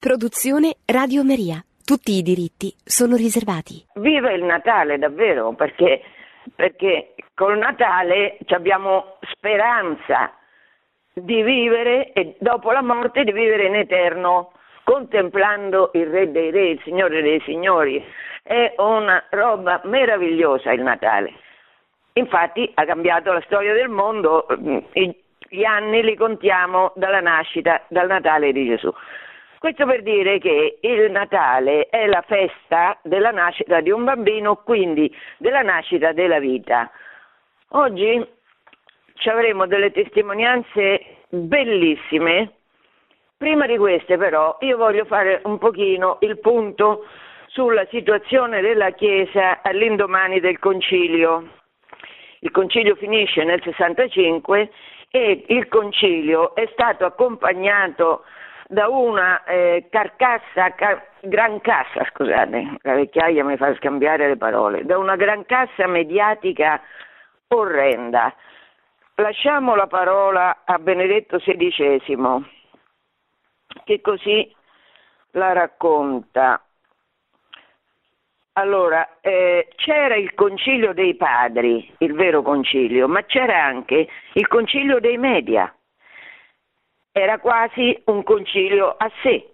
Produzione Radio Maria. Tutti i diritti sono riservati. Viva il Natale davvero, perché, perché col Natale abbiamo speranza di vivere e dopo la morte di vivere in eterno, contemplando il Re dei Re, il Signore dei Signori. È una roba meravigliosa il Natale. Infatti ha cambiato la storia del mondo, gli anni li contiamo dalla nascita, dal Natale di Gesù. Questo per dire che il Natale è la festa della nascita di un bambino, quindi della nascita della vita. Oggi ci avremo delle testimonianze bellissime. Prima di queste però io voglio fare un pochino il punto sulla situazione della Chiesa all'indomani del concilio. Il concilio finisce nel 65 e il concilio è stato accompagnato da una eh, carcassa, car- gran cassa, scusate, la vecchiaia mi fa scambiare le parole, da una gran cassa mediatica orrenda. Lasciamo la parola a Benedetto XVI, che così la racconta. Allora, eh, c'era il concilio dei padri, il vero concilio, ma c'era anche il concilio dei media era quasi un concilio a sé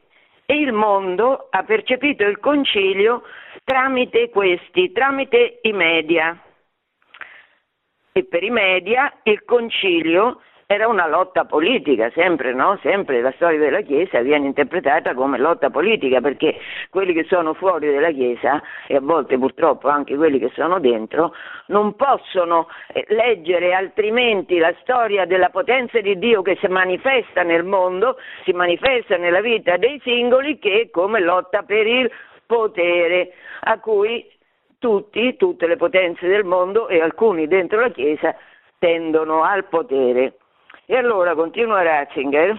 e il mondo ha percepito il concilio tramite questi, tramite i media. E per i media il concilio era una lotta politica, sempre, no? Sempre la storia della Chiesa viene interpretata come lotta politica, perché quelli che sono fuori della Chiesa, e a volte purtroppo anche quelli che sono dentro, non possono eh, leggere altrimenti la storia della potenza di Dio che si manifesta nel mondo, si manifesta nella vita dei singoli, che come lotta per il potere, a cui tutti, tutte le potenze del mondo e alcuni dentro la Chiesa tendono al potere. E allora continua Ratzinger.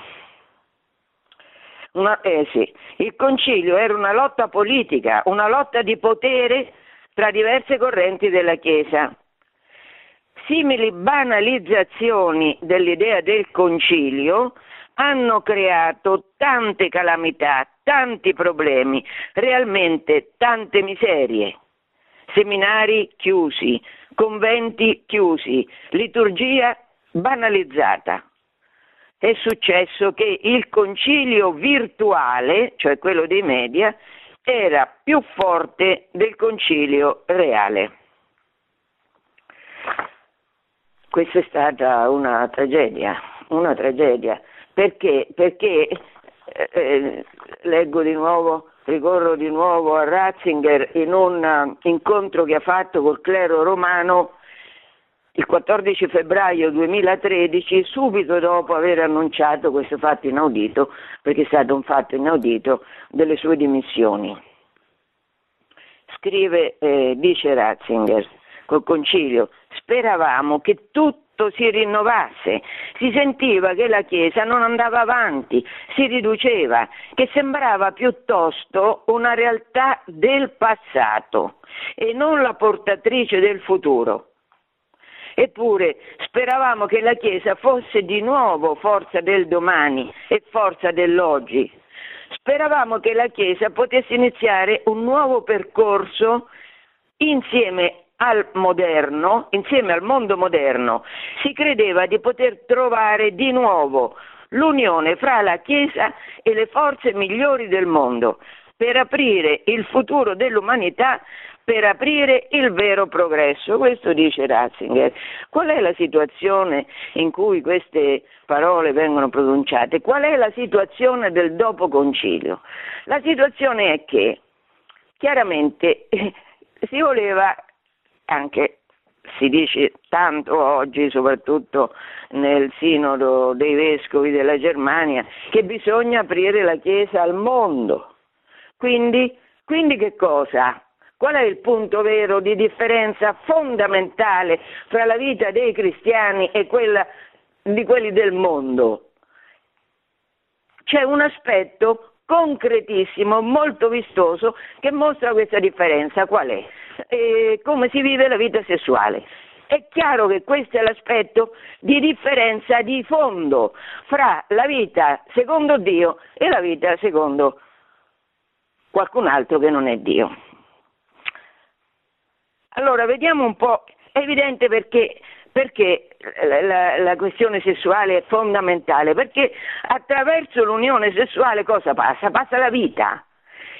Una, eh sì, il concilio era una lotta politica, una lotta di potere tra diverse correnti della Chiesa. Simili banalizzazioni dell'idea del concilio hanno creato tante calamità, tanti problemi, realmente tante miserie. Seminari chiusi, conventi chiusi, liturgia banalizzata. È successo che il concilio virtuale, cioè quello dei media, era più forte del concilio reale. Questa è stata una tragedia, una tragedia, perché, perché eh, eh leggo di nuovo, ricorro di nuovo a Ratzinger in un incontro che ha fatto col clero romano il 14 febbraio 2013, subito dopo aver annunciato questo fatto inaudito, perché è stato un fatto inaudito, delle sue dimissioni. Scrive, eh, dice Ratzinger, col concilio, speravamo che tutto si rinnovasse, si sentiva che la Chiesa non andava avanti, si riduceva, che sembrava piuttosto una realtà del passato e non la portatrice del futuro. Eppure speravamo che la Chiesa fosse di nuovo forza del domani e forza dell'oggi. Speravamo che la Chiesa potesse iniziare un nuovo percorso insieme al moderno, insieme al mondo moderno. Si credeva di poter trovare di nuovo l'unione fra la Chiesa e le forze migliori del mondo per aprire il futuro dell'umanità per aprire il vero progresso. Questo dice Ratzinger. Qual è la situazione in cui queste parole vengono pronunciate? Qual è la situazione del dopo concilio? La situazione è che chiaramente si voleva anche si dice tanto oggi, soprattutto nel sinodo dei vescovi della Germania, che bisogna aprire la Chiesa al mondo. Quindi, quindi che cosa? Qual è il punto vero di differenza fondamentale fra la vita dei cristiani e quella di quelli del mondo? C'è un aspetto concretissimo, molto vistoso, che mostra questa differenza. Qual è? E come si vive la vita sessuale. È chiaro che questo è l'aspetto di differenza di fondo fra la vita secondo Dio e la vita secondo qualcun altro che non è Dio. Allora, vediamo un po', è evidente perché, perché la, la, questione sessuale è fondamentale, perché attraverso l'unione sessuale cosa passa? Passa la vita.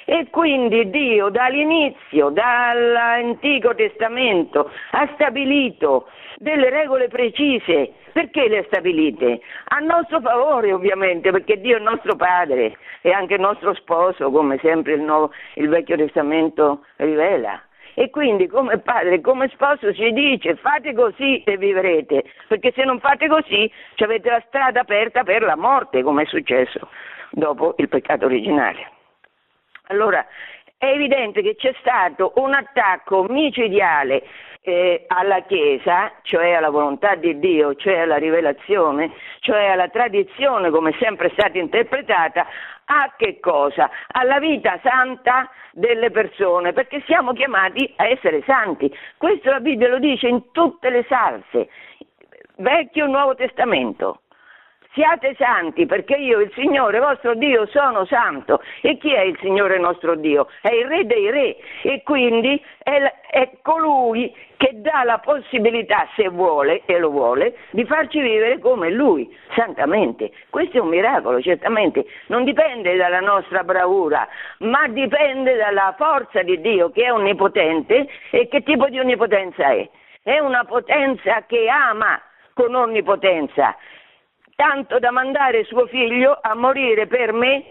E quindi Dio dall'inizio, dall'Antico Testamento, ha stabilito delle regole precise. Perché le ha stabilite? A nostro favore ovviamente, perché Dio è nostro Padre e anche nostro sposo, come sempre il, Nuovo, il Vecchio Testamento rivela. E quindi come padre, come sposo ci dice fate così e vivrete, perché se non fate così avete la strada aperta per la morte, come è successo dopo il peccato originale. Allora, è evidente che c'è stato un attacco micidiale eh, alla Chiesa, cioè alla volontà di Dio, cioè alla rivelazione, cioè alla tradizione come è sempre stata interpretata, a che cosa? Alla vita santa delle persone, perché siamo chiamati a essere santi. Questo la Bibbia lo dice in tutte le salse, Vecchio e Nuovo Testamento. Siate santi perché io, il Signore vostro Dio, sono santo. E chi è il Signore nostro Dio? È il Re dei Re e quindi è, è colui che dà la possibilità, se vuole e lo vuole, di farci vivere come Lui, santamente. Questo è un miracolo, certamente. Non dipende dalla nostra bravura, ma dipende dalla forza di Dio che è onnipotente e che tipo di onnipotenza è? È una potenza che ama con onnipotenza tanto da mandare suo figlio a morire per me,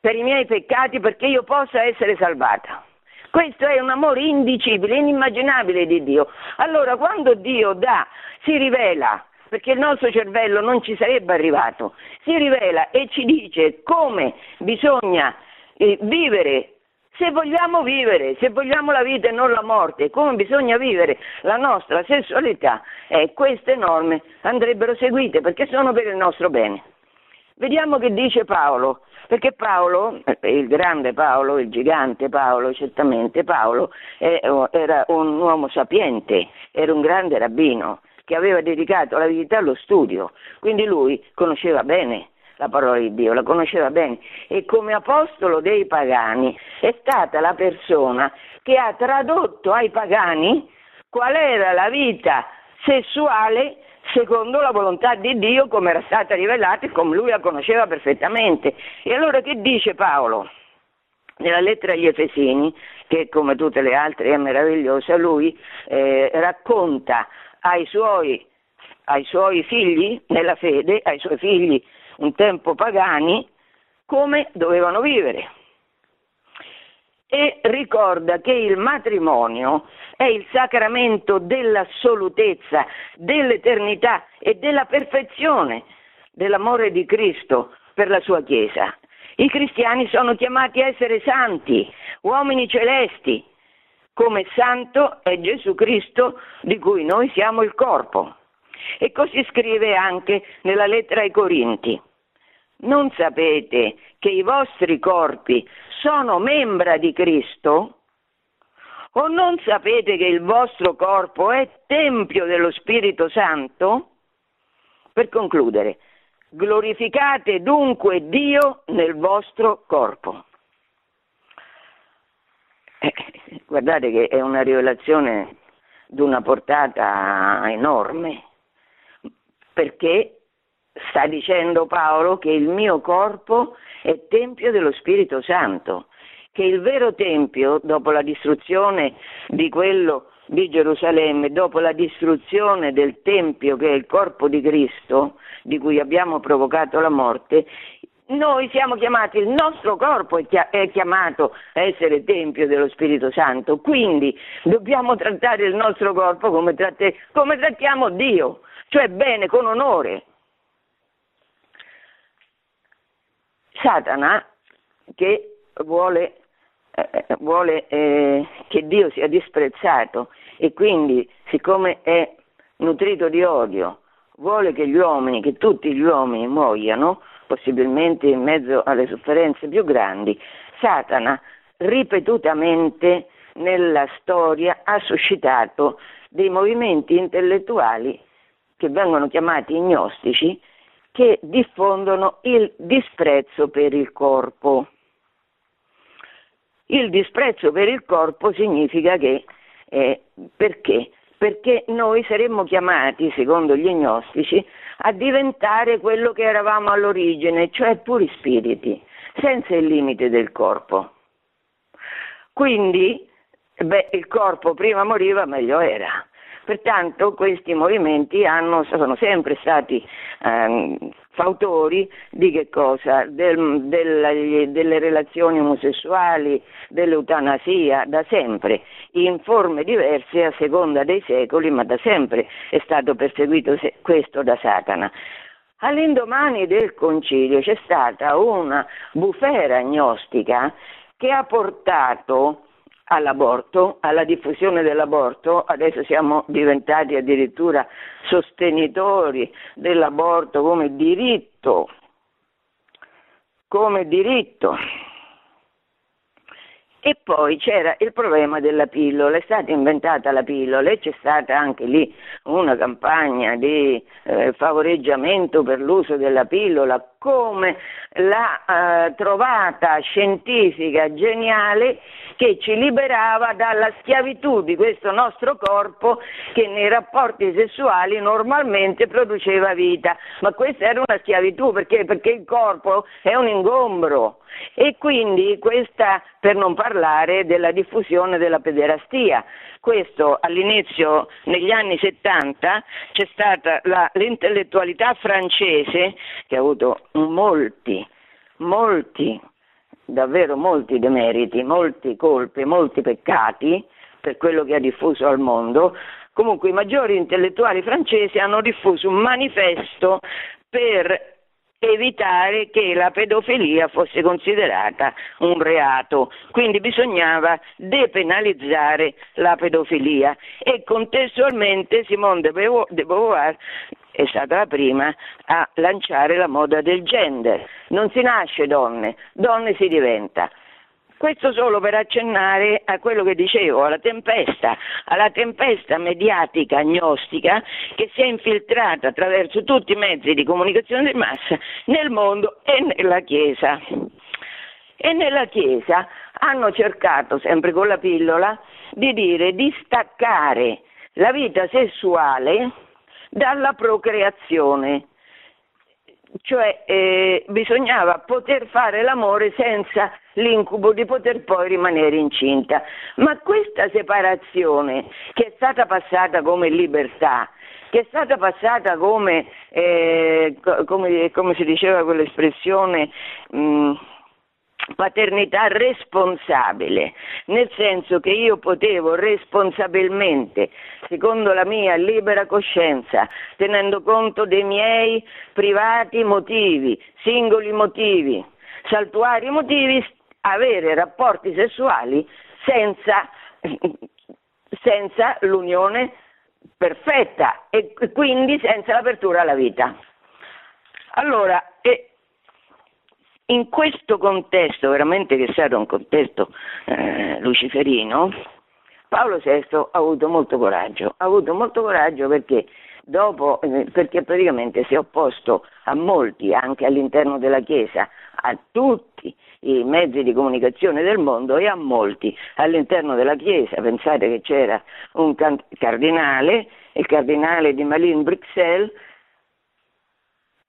per i miei peccati, perché io possa essere salvata. Questo è un amore indicibile, inimmaginabile di Dio. Allora, quando Dio dà, si rivela, perché il nostro cervello non ci sarebbe arrivato, si rivela e ci dice come bisogna eh, vivere se vogliamo vivere, se vogliamo la vita e non la morte, come bisogna vivere la nostra sessualità, eh, queste norme andrebbero seguite perché sono per il nostro bene. Vediamo che dice Paolo, perché Paolo, eh, il grande Paolo, il gigante Paolo, certamente Paolo, eh, era un uomo sapiente, era un grande rabbino che aveva dedicato la vita allo studio, quindi lui conosceva bene la parola di Dio, la conosceva bene e come apostolo dei pagani è stata la persona che ha tradotto ai pagani qual era la vita sessuale secondo la volontà di Dio come era stata rivelata e come lui la conosceva perfettamente. E allora che dice Paolo? Nella lettera agli Efesini, che come tutte le altre è meravigliosa, lui eh, racconta ai suoi, ai suoi figli nella fede, ai suoi figli un tempo pagani, come dovevano vivere. E ricorda che il matrimonio è il sacramento dell'assolutezza, dell'eternità e della perfezione dell'amore di Cristo per la sua Chiesa. I cristiani sono chiamati a essere santi, uomini celesti, come santo è Gesù Cristo di cui noi siamo il corpo. E così scrive anche nella lettera ai Corinti. Non sapete che i vostri corpi sono membra di Cristo? O non sapete che il vostro corpo è tempio dello Spirito Santo? Per concludere, glorificate dunque Dio nel vostro corpo. Eh, guardate che è una rivelazione di una portata enorme, perché sta dicendo Paolo che il mio corpo è tempio dello Spirito Santo, che il vero tempio, dopo la distruzione di quello di Gerusalemme, dopo la distruzione del tempio che è il corpo di Cristo, di cui abbiamo provocato la morte, noi siamo chiamati, il nostro corpo è chiamato a essere tempio dello Spirito Santo, quindi dobbiamo trattare il nostro corpo come, tratte, come trattiamo Dio, cioè bene, con onore. Satana che vuole, eh, vuole eh, che Dio sia disprezzato. E quindi siccome è nutrito di odio vuole che gli uomini, che tutti gli uomini muoiano, possibilmente in mezzo alle sofferenze più grandi, Satana ripetutamente nella storia ha suscitato dei movimenti intellettuali che vengono chiamati gnostici che diffondono il disprezzo per il corpo. Il disprezzo per il corpo significa che, eh, perché? Perché noi saremmo chiamati, secondo gli gnostici, a diventare quello che eravamo all'origine, cioè puri spiriti, senza il limite del corpo. Quindi, beh, il corpo prima moriva, meglio era. Pertanto questi movimenti hanno, sono sempre stati eh, fautori di che cosa? Del, del, delle relazioni omosessuali, dell'eutanasia, da sempre, in forme diverse a seconda dei secoli, ma da sempre è stato perseguito questo da Satana. All'indomani del concilio c'è stata una bufera gnostica che ha portato all'aborto, alla diffusione dell'aborto, adesso siamo diventati addirittura sostenitori dell'aborto come diritto, come diritto. E poi c'era il problema della pillola, è stata inventata la pillola e c'è stata anche lì una campagna di eh, favoreggiamento per l'uso della pillola come la eh, trovata scientifica geniale che ci liberava dalla schiavitù di questo nostro corpo che nei rapporti sessuali normalmente produceva vita. Ma questa era una schiavitù perché? Perché il corpo è un ingombro e quindi questa per non parlare della diffusione della pederastia. Questo all'inizio, negli anni 70, c'è stata la, l'intellettualità francese che ha avuto molti, molti, davvero molti demeriti, molti colpi, molti peccati per quello che ha diffuso al mondo. Comunque i maggiori intellettuali francesi hanno diffuso un manifesto per evitare che la pedofilia fosse considerata un reato, quindi bisognava depenalizzare la pedofilia e contestualmente Simone de Beauvoir è stata la prima a lanciare la moda del gender. Non si nasce donne, donne si diventa. Questo solo per accennare a quello che dicevo, alla tempesta, alla tempesta mediatica agnostica che si è infiltrata attraverso tutti i mezzi di comunicazione di massa nel mondo e nella Chiesa. E nella Chiesa hanno cercato, sempre con la pillola, di dire di staccare la vita sessuale dalla procreazione cioè eh, bisognava poter fare l'amore senza l'incubo di poter poi rimanere incinta. Ma questa separazione che è stata passata come libertà, che è stata passata come, eh, come, come si diceva quell'espressione, mh, mm, paternità responsabile, nel senso che io potevo responsabilmente, secondo la mia libera coscienza, tenendo conto dei miei privati motivi, singoli motivi, saltuari motivi, avere rapporti sessuali senza, senza l'unione perfetta e quindi senza l'apertura alla vita. Allora, eh, in questo contesto, veramente che è stato un contesto eh, luciferino, Paolo VI ha avuto molto coraggio, ha avuto molto coraggio perché, dopo, eh, perché praticamente si è opposto a molti, anche all'interno della Chiesa, a tutti i mezzi di comunicazione del mondo e a molti all'interno della Chiesa. Pensate che c'era un cardinale, il cardinale di Malines Bruxelles,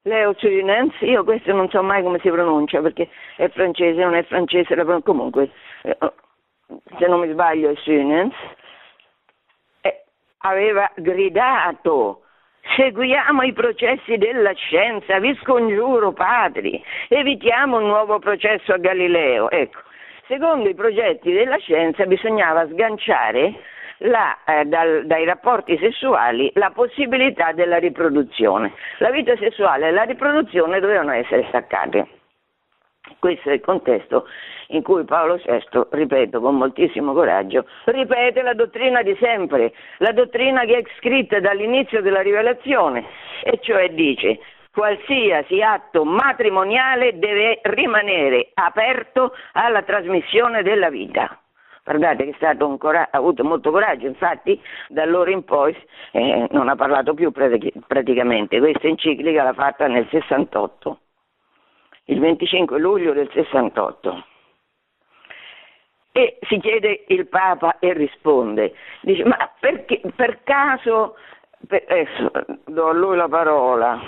Leo Cunens, io questo non so mai come si pronuncia perché è francese, non è francese, comunque, eh, oh, se non mi sbaglio è eh, aveva gridato seguiamo i processi della scienza, vi scongiuro padri, evitiamo un nuovo processo a Galileo. Ecco, secondo i progetti della scienza bisognava sganciare la, eh, dal, dai rapporti sessuali la possibilità della riproduzione. La vita sessuale e la riproduzione dovevano essere staccate. Questo è il contesto in cui Paolo VI, ripeto con moltissimo coraggio, ripete la dottrina di sempre, la dottrina che è scritta dall'inizio della rivelazione, e cioè dice qualsiasi atto matrimoniale deve rimanere aperto alla trasmissione della vita. Guardate che è stato un cora- ha avuto molto coraggio, infatti da allora in poi eh, non ha parlato più praticamente, questa enciclica l'ha fatta nel 68, il 25 luglio del 68. si chiede il Papa e risponde, dice ma perché, per caso, per, adesso do a lui la parola,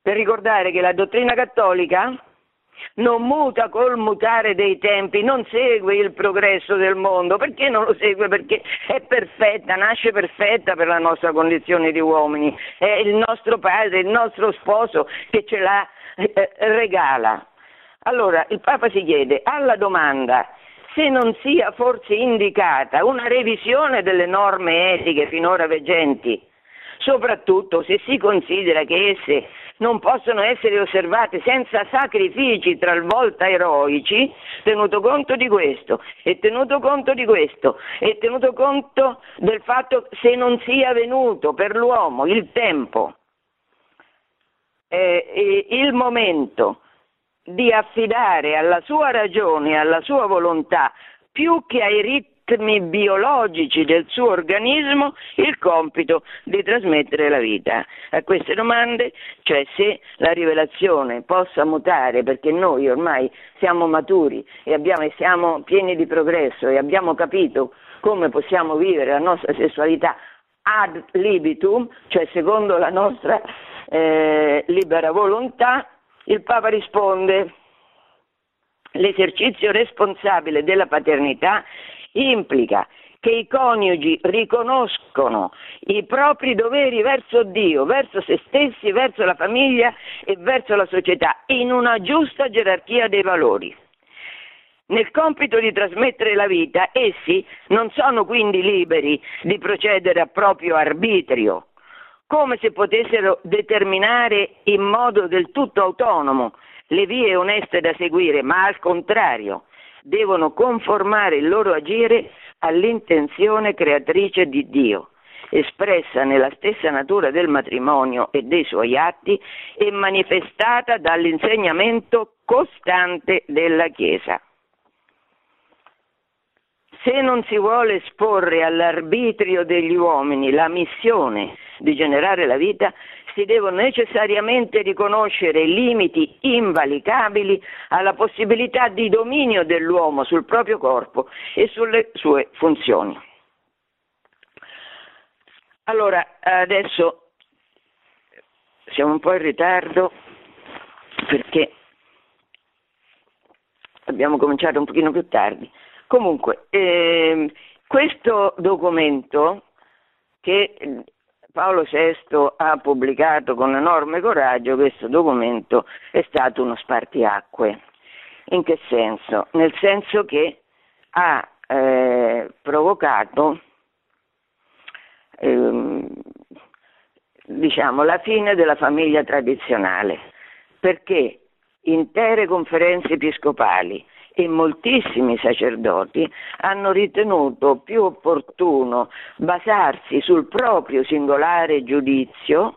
per ricordare che la dottrina cattolica non muta col mutare dei tempi, non segue il progresso del mondo. Perché non lo segue? Perché è perfetta, nasce perfetta per la nostra condizione di uomini. È il nostro padre, il nostro sposo che ce la eh, regala. Allora il Papa si chiede alla domanda se non sia forse indicata una revisione delle norme etiche finora veggenti, soprattutto se si considera che esse non possono essere osservate senza sacrifici talvolta eroici, tenuto conto di questo e tenuto conto di questo e tenuto conto del fatto se non sia venuto per l'uomo il tempo, eh, il momento di affidare alla sua ragione, alla sua volontà, più che ai ritmi ritmi biologici del suo organismo il compito di trasmettere la vita. A queste domande, cioè se la rivelazione possa mutare, perché noi ormai siamo maturi e, abbiamo, siamo pieni di progresso e abbiamo capito come possiamo vivere la nostra sessualità ad libitum, cioè secondo la nostra eh, libera volontà, il Papa risponde l'esercizio responsabile della paternità implica che i coniugi riconoscono i propri doveri verso Dio, verso se stessi, verso la famiglia e verso la società, in una giusta gerarchia dei valori. Nel compito di trasmettere la vita, essi non sono quindi liberi di procedere a proprio arbitrio, come se potessero determinare in modo del tutto autonomo le vie oneste da seguire, ma al contrario, devono conformare il loro agire all'intenzione creatrice di Dio, espressa nella stessa natura del matrimonio e dei suoi atti e manifestata dall'insegnamento costante della Chiesa. Se non si vuole esporre all'arbitrio degli uomini la missione di generare la vita, si devono necessariamente riconoscere limiti invalicabili alla possibilità di dominio dell'uomo sul proprio corpo e sulle sue funzioni. Allora, adesso siamo un po' in ritardo perché abbiamo cominciato un pochino più tardi. Comunque, eh, questo documento che Paolo VI ha pubblicato con enorme coraggio questo documento, è stato uno spartiacque. In che senso? Nel senso che ha eh, provocato ehm, diciamo, la fine della famiglia tradizionale, perché intere conferenze episcopali e moltissimi sacerdoti hanno ritenuto più opportuno basarsi sul proprio singolare giudizio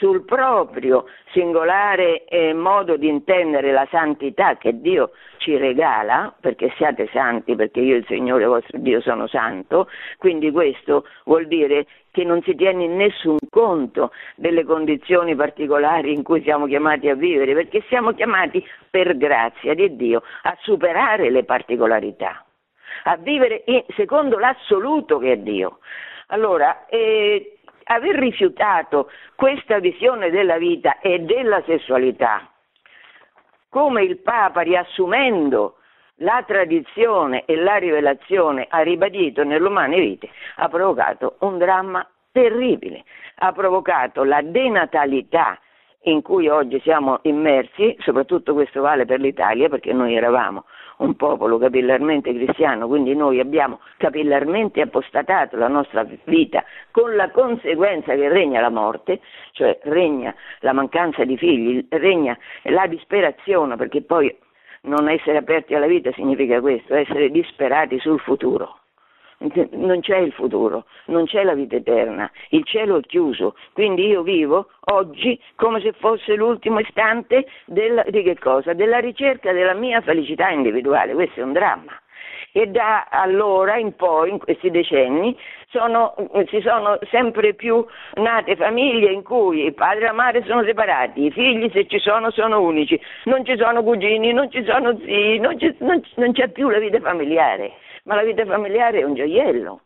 sul proprio singolare eh, modo di intendere la santità che Dio ci regala, perché siate santi, perché io il Signore vostro Dio sono santo, quindi questo vuol dire che non si tiene nessun conto delle condizioni particolari in cui siamo chiamati a vivere, perché siamo chiamati per grazia di Dio a superare le particolarità, a vivere in, secondo l'assoluto che è Dio. Allora, eh, aver rifiutato questa visione della vita e della sessualità, come il Papa riassumendo la tradizione e la rivelazione ha ribadito nell'umane vite, ha provocato un dramma terribile, ha provocato la denatalità in cui oggi siamo immersi, soprattutto questo vale per l'Italia perché noi eravamo un popolo capillarmente cristiano, quindi noi abbiamo capillarmente apostatato la nostra vita con la conseguenza che regna la morte, cioè regna la mancanza di figli, regna la disperazione, perché poi non essere aperti alla vita significa questo, essere disperati sul futuro non c'è il futuro, non c'è la vita eterna, il cielo è chiuso, quindi io vivo oggi come se fosse l'ultimo istante della, di? Della ricerca della mia felicità individuale, questo è un dramma. e da allora in poi, in questi decenni, sono, si sono sempre più nate famiglie in cui il padre e la madre sono separati, i figli se ci sono sono unici, non ci sono cugini, non ci sono zii, non, ci, non, non c'è più la vita familiare, ma la vita familiare è un gioiello.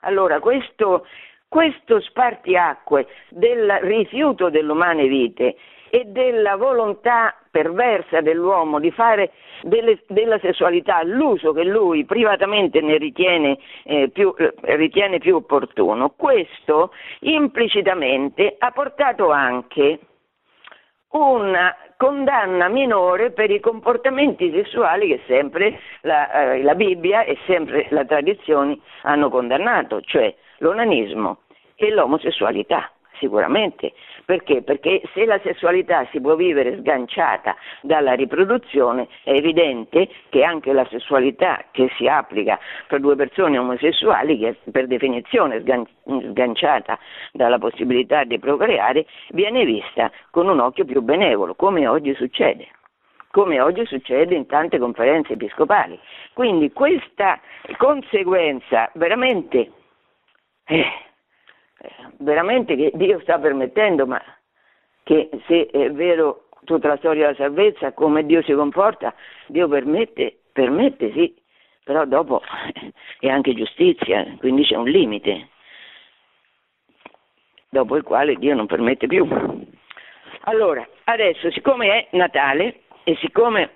Allora questo, questo spartiacque del rifiuto delle umane vite e della volontà perversa dell'uomo di fare delle, della sessualità l'uso che lui privatamente ne ritiene, eh, più, eh, ritiene più opportuno, questo implicitamente ha portato anche una condanna minore per i comportamenti sessuali che sempre la, eh, la Bibbia e sempre le tradizioni hanno condannato, cioè l'onanismo e l'omosessualità sicuramente. Perché? Perché se la sessualità si può vivere sganciata dalla riproduzione, è evidente che anche la sessualità che si applica per due persone omosessuali, che è per definizione sganciata dalla possibilità di procreare, viene vista con un occhio più benevolo, come oggi succede come oggi succede in tante conferenze episcopali. Quindi questa conseguenza veramente eh, veramente che Dio sta permettendo, ma che se è vero tutta la storia della salvezza, come Dio si comporta, Dio permette, permette sì, però dopo è anche giustizia, quindi c'è un limite, dopo il quale Dio non permette più. Allora, adesso, siccome è Natale e siccome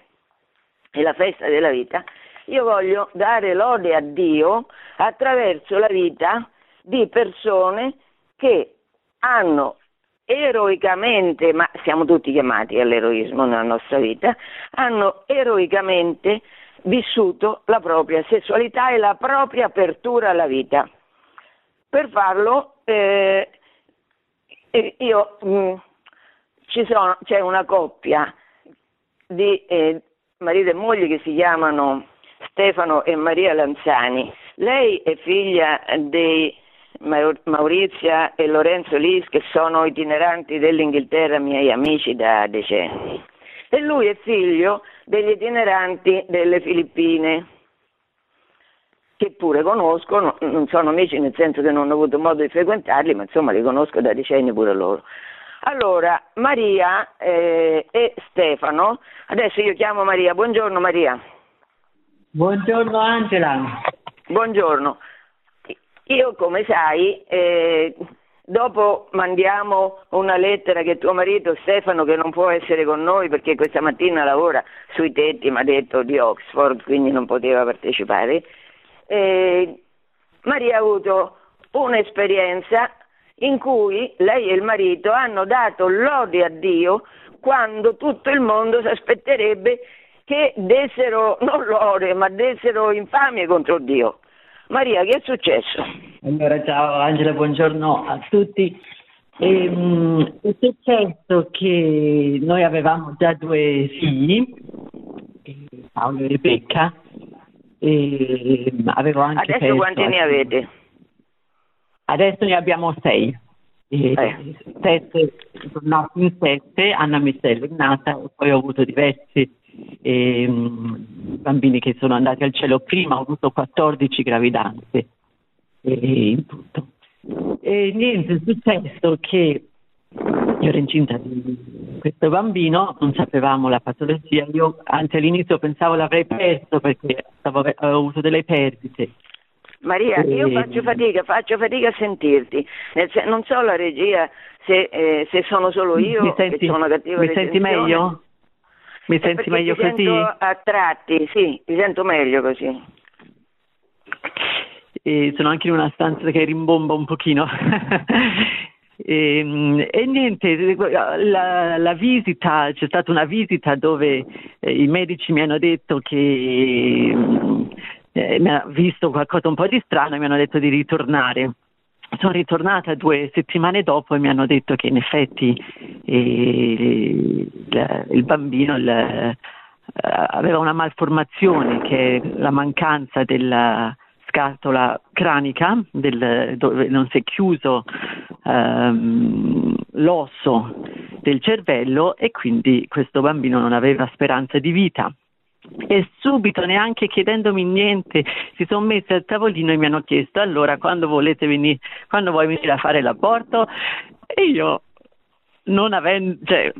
è la festa della vita, io voglio dare lode a Dio attraverso la vita di persone che hanno eroicamente, ma siamo tutti chiamati all'eroismo nella nostra vita, hanno eroicamente vissuto la propria sessualità e la propria apertura alla vita. Per farlo eh, io, mh, mm, sono, c'è una coppia di eh, marito e moglie che si chiamano Stefano e Maria Lanzani. Lei è figlia dei Maurizia e Lorenzo Lis che sono itineranti dell'Inghilterra, miei amici da decenni. E lui è figlio degli itineranti delle Filippine, che pure conosco, non sono amici nel senso che non ho avuto modo di frequentarli, ma insomma li conosco da decenni pure loro. Allora, Maria eh, e Stefano, adesso io chiamo Maria, buongiorno Maria. Buongiorno Angela. Buongiorno. Io, come sai, eh, dopo mandiamo una lettera che tuo marito Stefano, che non può essere con noi perché questa mattina lavora sui tetti, mi ha detto di Oxford, quindi non poteva partecipare. Eh, Maria ha avuto un'esperienza in cui lei e il marito hanno dato lode a Dio quando tutto il mondo si aspetterebbe che dessero non lode, ma dessero infamie contro Dio. Maria, che è successo? Allora, ciao Angela, buongiorno a tutti. E, um, è successo che noi avevamo già due figli, Paolo e Rebecca, e avevo anche Adesso quanti ne avete? Adesso ne abbiamo sei. Eh. Sette, no, in sette, Anna Mistella è nata, poi ho avuto diversi e, um, bambini che sono andati al cielo prima, ho avuto 14 gravidanze e, in tutto. E niente, è successo che io ero incinta di questo bambino, non sapevamo la patologia, io anzi all'inizio pensavo l'avrei perso perché stavo, avevo avuto delle perdite. Maria, io faccio fatica, faccio fatica a sentirti, non so la regia se, eh, se sono solo io mi senti, che sono cattiva Mi senti meglio? Mi eh, senti meglio ti così? a tratti, sì, mi sento meglio così. E sono anche in una stanza che rimbomba un pochino. e, ehm, e, niente, la, la, visita, c'è stata una visita dove eh, i medici mi hanno detto che eh, mi ha visto qualcosa un po' di strano e mi hanno detto di ritornare sono ritornata due settimane dopo e mi hanno detto che in effetti eh, il, il, bambino il, eh, aveva una malformazione che è la mancanza della scatola cranica del, dove non si è chiuso ehm, l'osso del cervello e quindi questo bambino non aveva speranza di vita e subito, neanche chiedendomi niente, si sono messi al tavolino e mi hanno chiesto allora quando volete venire, quando vuoi venire a fare l'aborto? E io non avendo, cioè,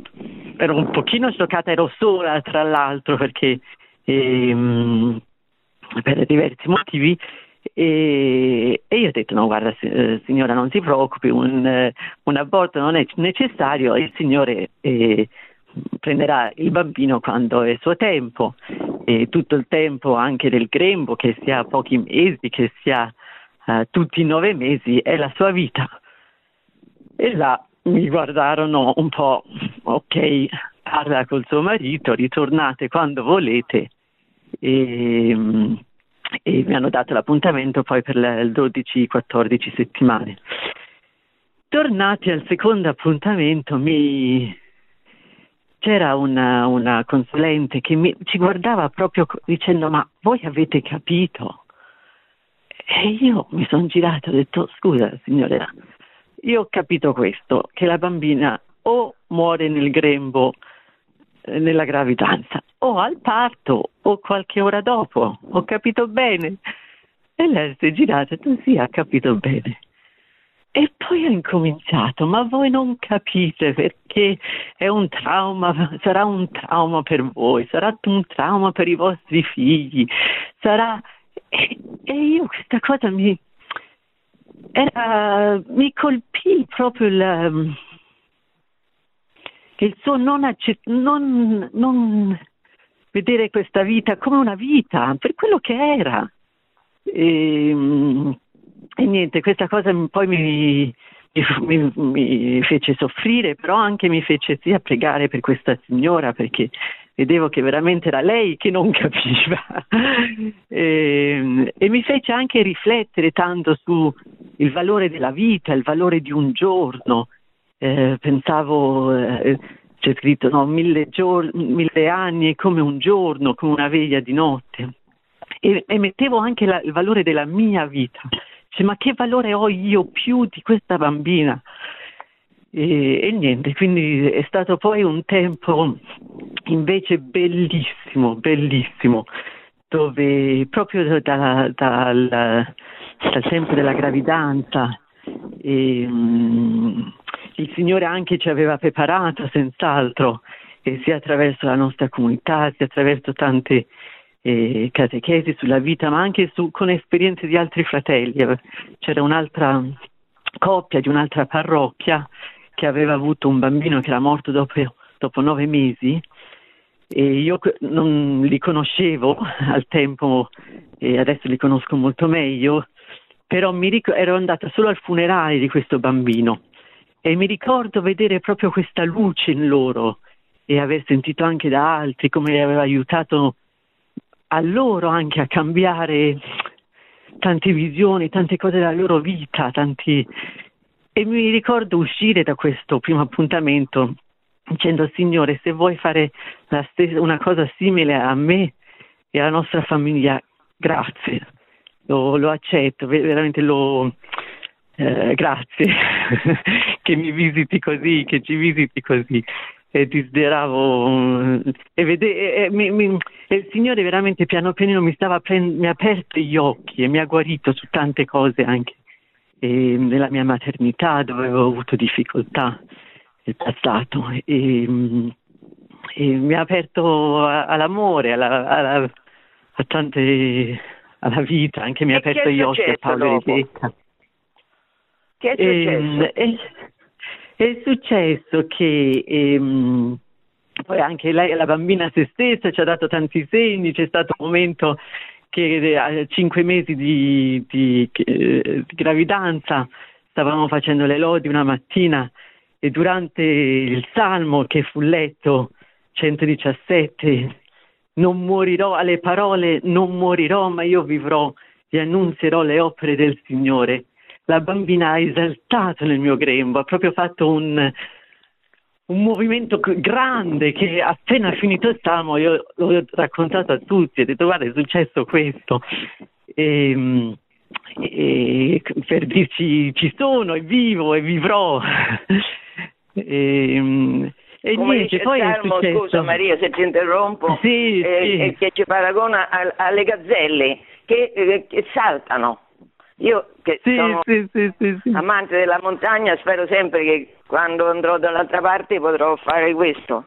ero un pochino scioccata, ero sola tra l'altro perché ehm, per diversi motivi e, e, io ho detto no guarda eh, signora non si preoccupi un, un, aborto non è necessario il Signore eh, prenderà il bambino quando è suo tempo. E tutto il tempo anche del grembo che sia pochi mesi che sia uh, tutti i nove mesi è la sua vita. E là mi guardarono un po' ok parla col suo marito ritornate quando volete. E, e mi hanno dato l'appuntamento poi per le 12-14 settimane. Tornati al secondo appuntamento mi... c'era una, una consulente che mi, ci guardava proprio dicendo ma voi avete capito? E io mi sono girata e ho detto scusa signora, io ho capito questo, che la bambina o muore nel grembo eh, nella gravidanza o al parto o qualche ora dopo. Ho capito bene. E lei si è girata e tu sì, ha capito bene. E poi ho incominciato, ma voi non capite perché è un trauma, sarà un trauma per voi, sarà un trauma per i vostri figli, sarà... E, e io questa cosa mi, era, mi colpì proprio il che il suo non, accett- non, non vedere questa vita come una vita, per quello che era. E, e niente, questa cosa poi mi, mi, mi, fece soffrire, però anche mi fece sia pregare per questa signora perché vedevo che veramente era lei che non capiva e, e mi fece anche riflettere tanto sul valore della vita, il valore di un giorno, eh, pensavo, eh, c'è scritto no, mille, gior- mille anni è come un giorno, come una veglia di notte. E, e mettevo anche la, il valore della mia vita. Cioè, ma che valore ho io più di questa bambina? E, e, niente, quindi è stato poi un tempo invece bellissimo, bellissimo, dove proprio da, da, dal, dal tempo della gravidanza e, um, il Signore anche ci aveva preparato senz'altro, sia attraverso la nostra comunità, sia attraverso tante eh, catechesi sulla vita, ma anche su, con esperienze di altri fratelli. C'era un'altra coppia di un'altra parrocchia che aveva avuto un bambino che era morto dopo, dopo nove mesi e io non li conoscevo al tempo e adesso li conosco molto meglio, però ric- ero andata solo al funerale di questo bambino e mi ricordo vedere proprio questa luce in loro e aver sentito anche da altri come li aveva aiutato a loro anche a cambiare tante visioni, tante cose della loro vita, tanti... e mi ricordo uscire da questo primo appuntamento dicendo Signore se vuoi fare stessa, una cosa simile a me e alla nostra famiglia, grazie, lo, lo accetto, veramente lo, eh, grazie che mi visiti così, che ci visiti così. E desideravo e, vede, e, mi, mi, e il Signore veramente piano piano mi, stava prend- mi ha aperto gli occhi e mi ha guarito su tante cose anche e nella mia maternità dove avevo avuto difficoltà nel passato e, mi ha aperto a, all'amore, alla, alla, a tante, alla vita, anche mi ha aperto gli occhi a Paolo e Rebecca. Che è ehm, successo? È, successo che ehm, poi anche lei, la bambina se stessa, ci ha dato tanti segni, c'è stato un momento che a cinque mesi di, di, di gravidanza stavamo facendo le lodi una mattina e durante il salmo che fu letto 117 non morirò alle parole non morirò ma io vivrò e annunzierò le opere del Signore la bambina ha esaltato nel mio grembo, ha proprio fatto un, un movimento grande che appena finito il salmo io l'ho raccontato a tutti, ho detto guarda è successo questo. E, ehm, e per dirci ci sono, e vivo e vivrò. e, ehm, E Come niente, dice poi è Salmo, scusa Maria se ti interrompo, Sì, eh, sì. eh, che ci paragona alle gazzelle che, eh, che saltano. Io che Sì, sono sì, sì, amante della montagna spero sempre che quando andrò dall'altra parte potrò fare questo.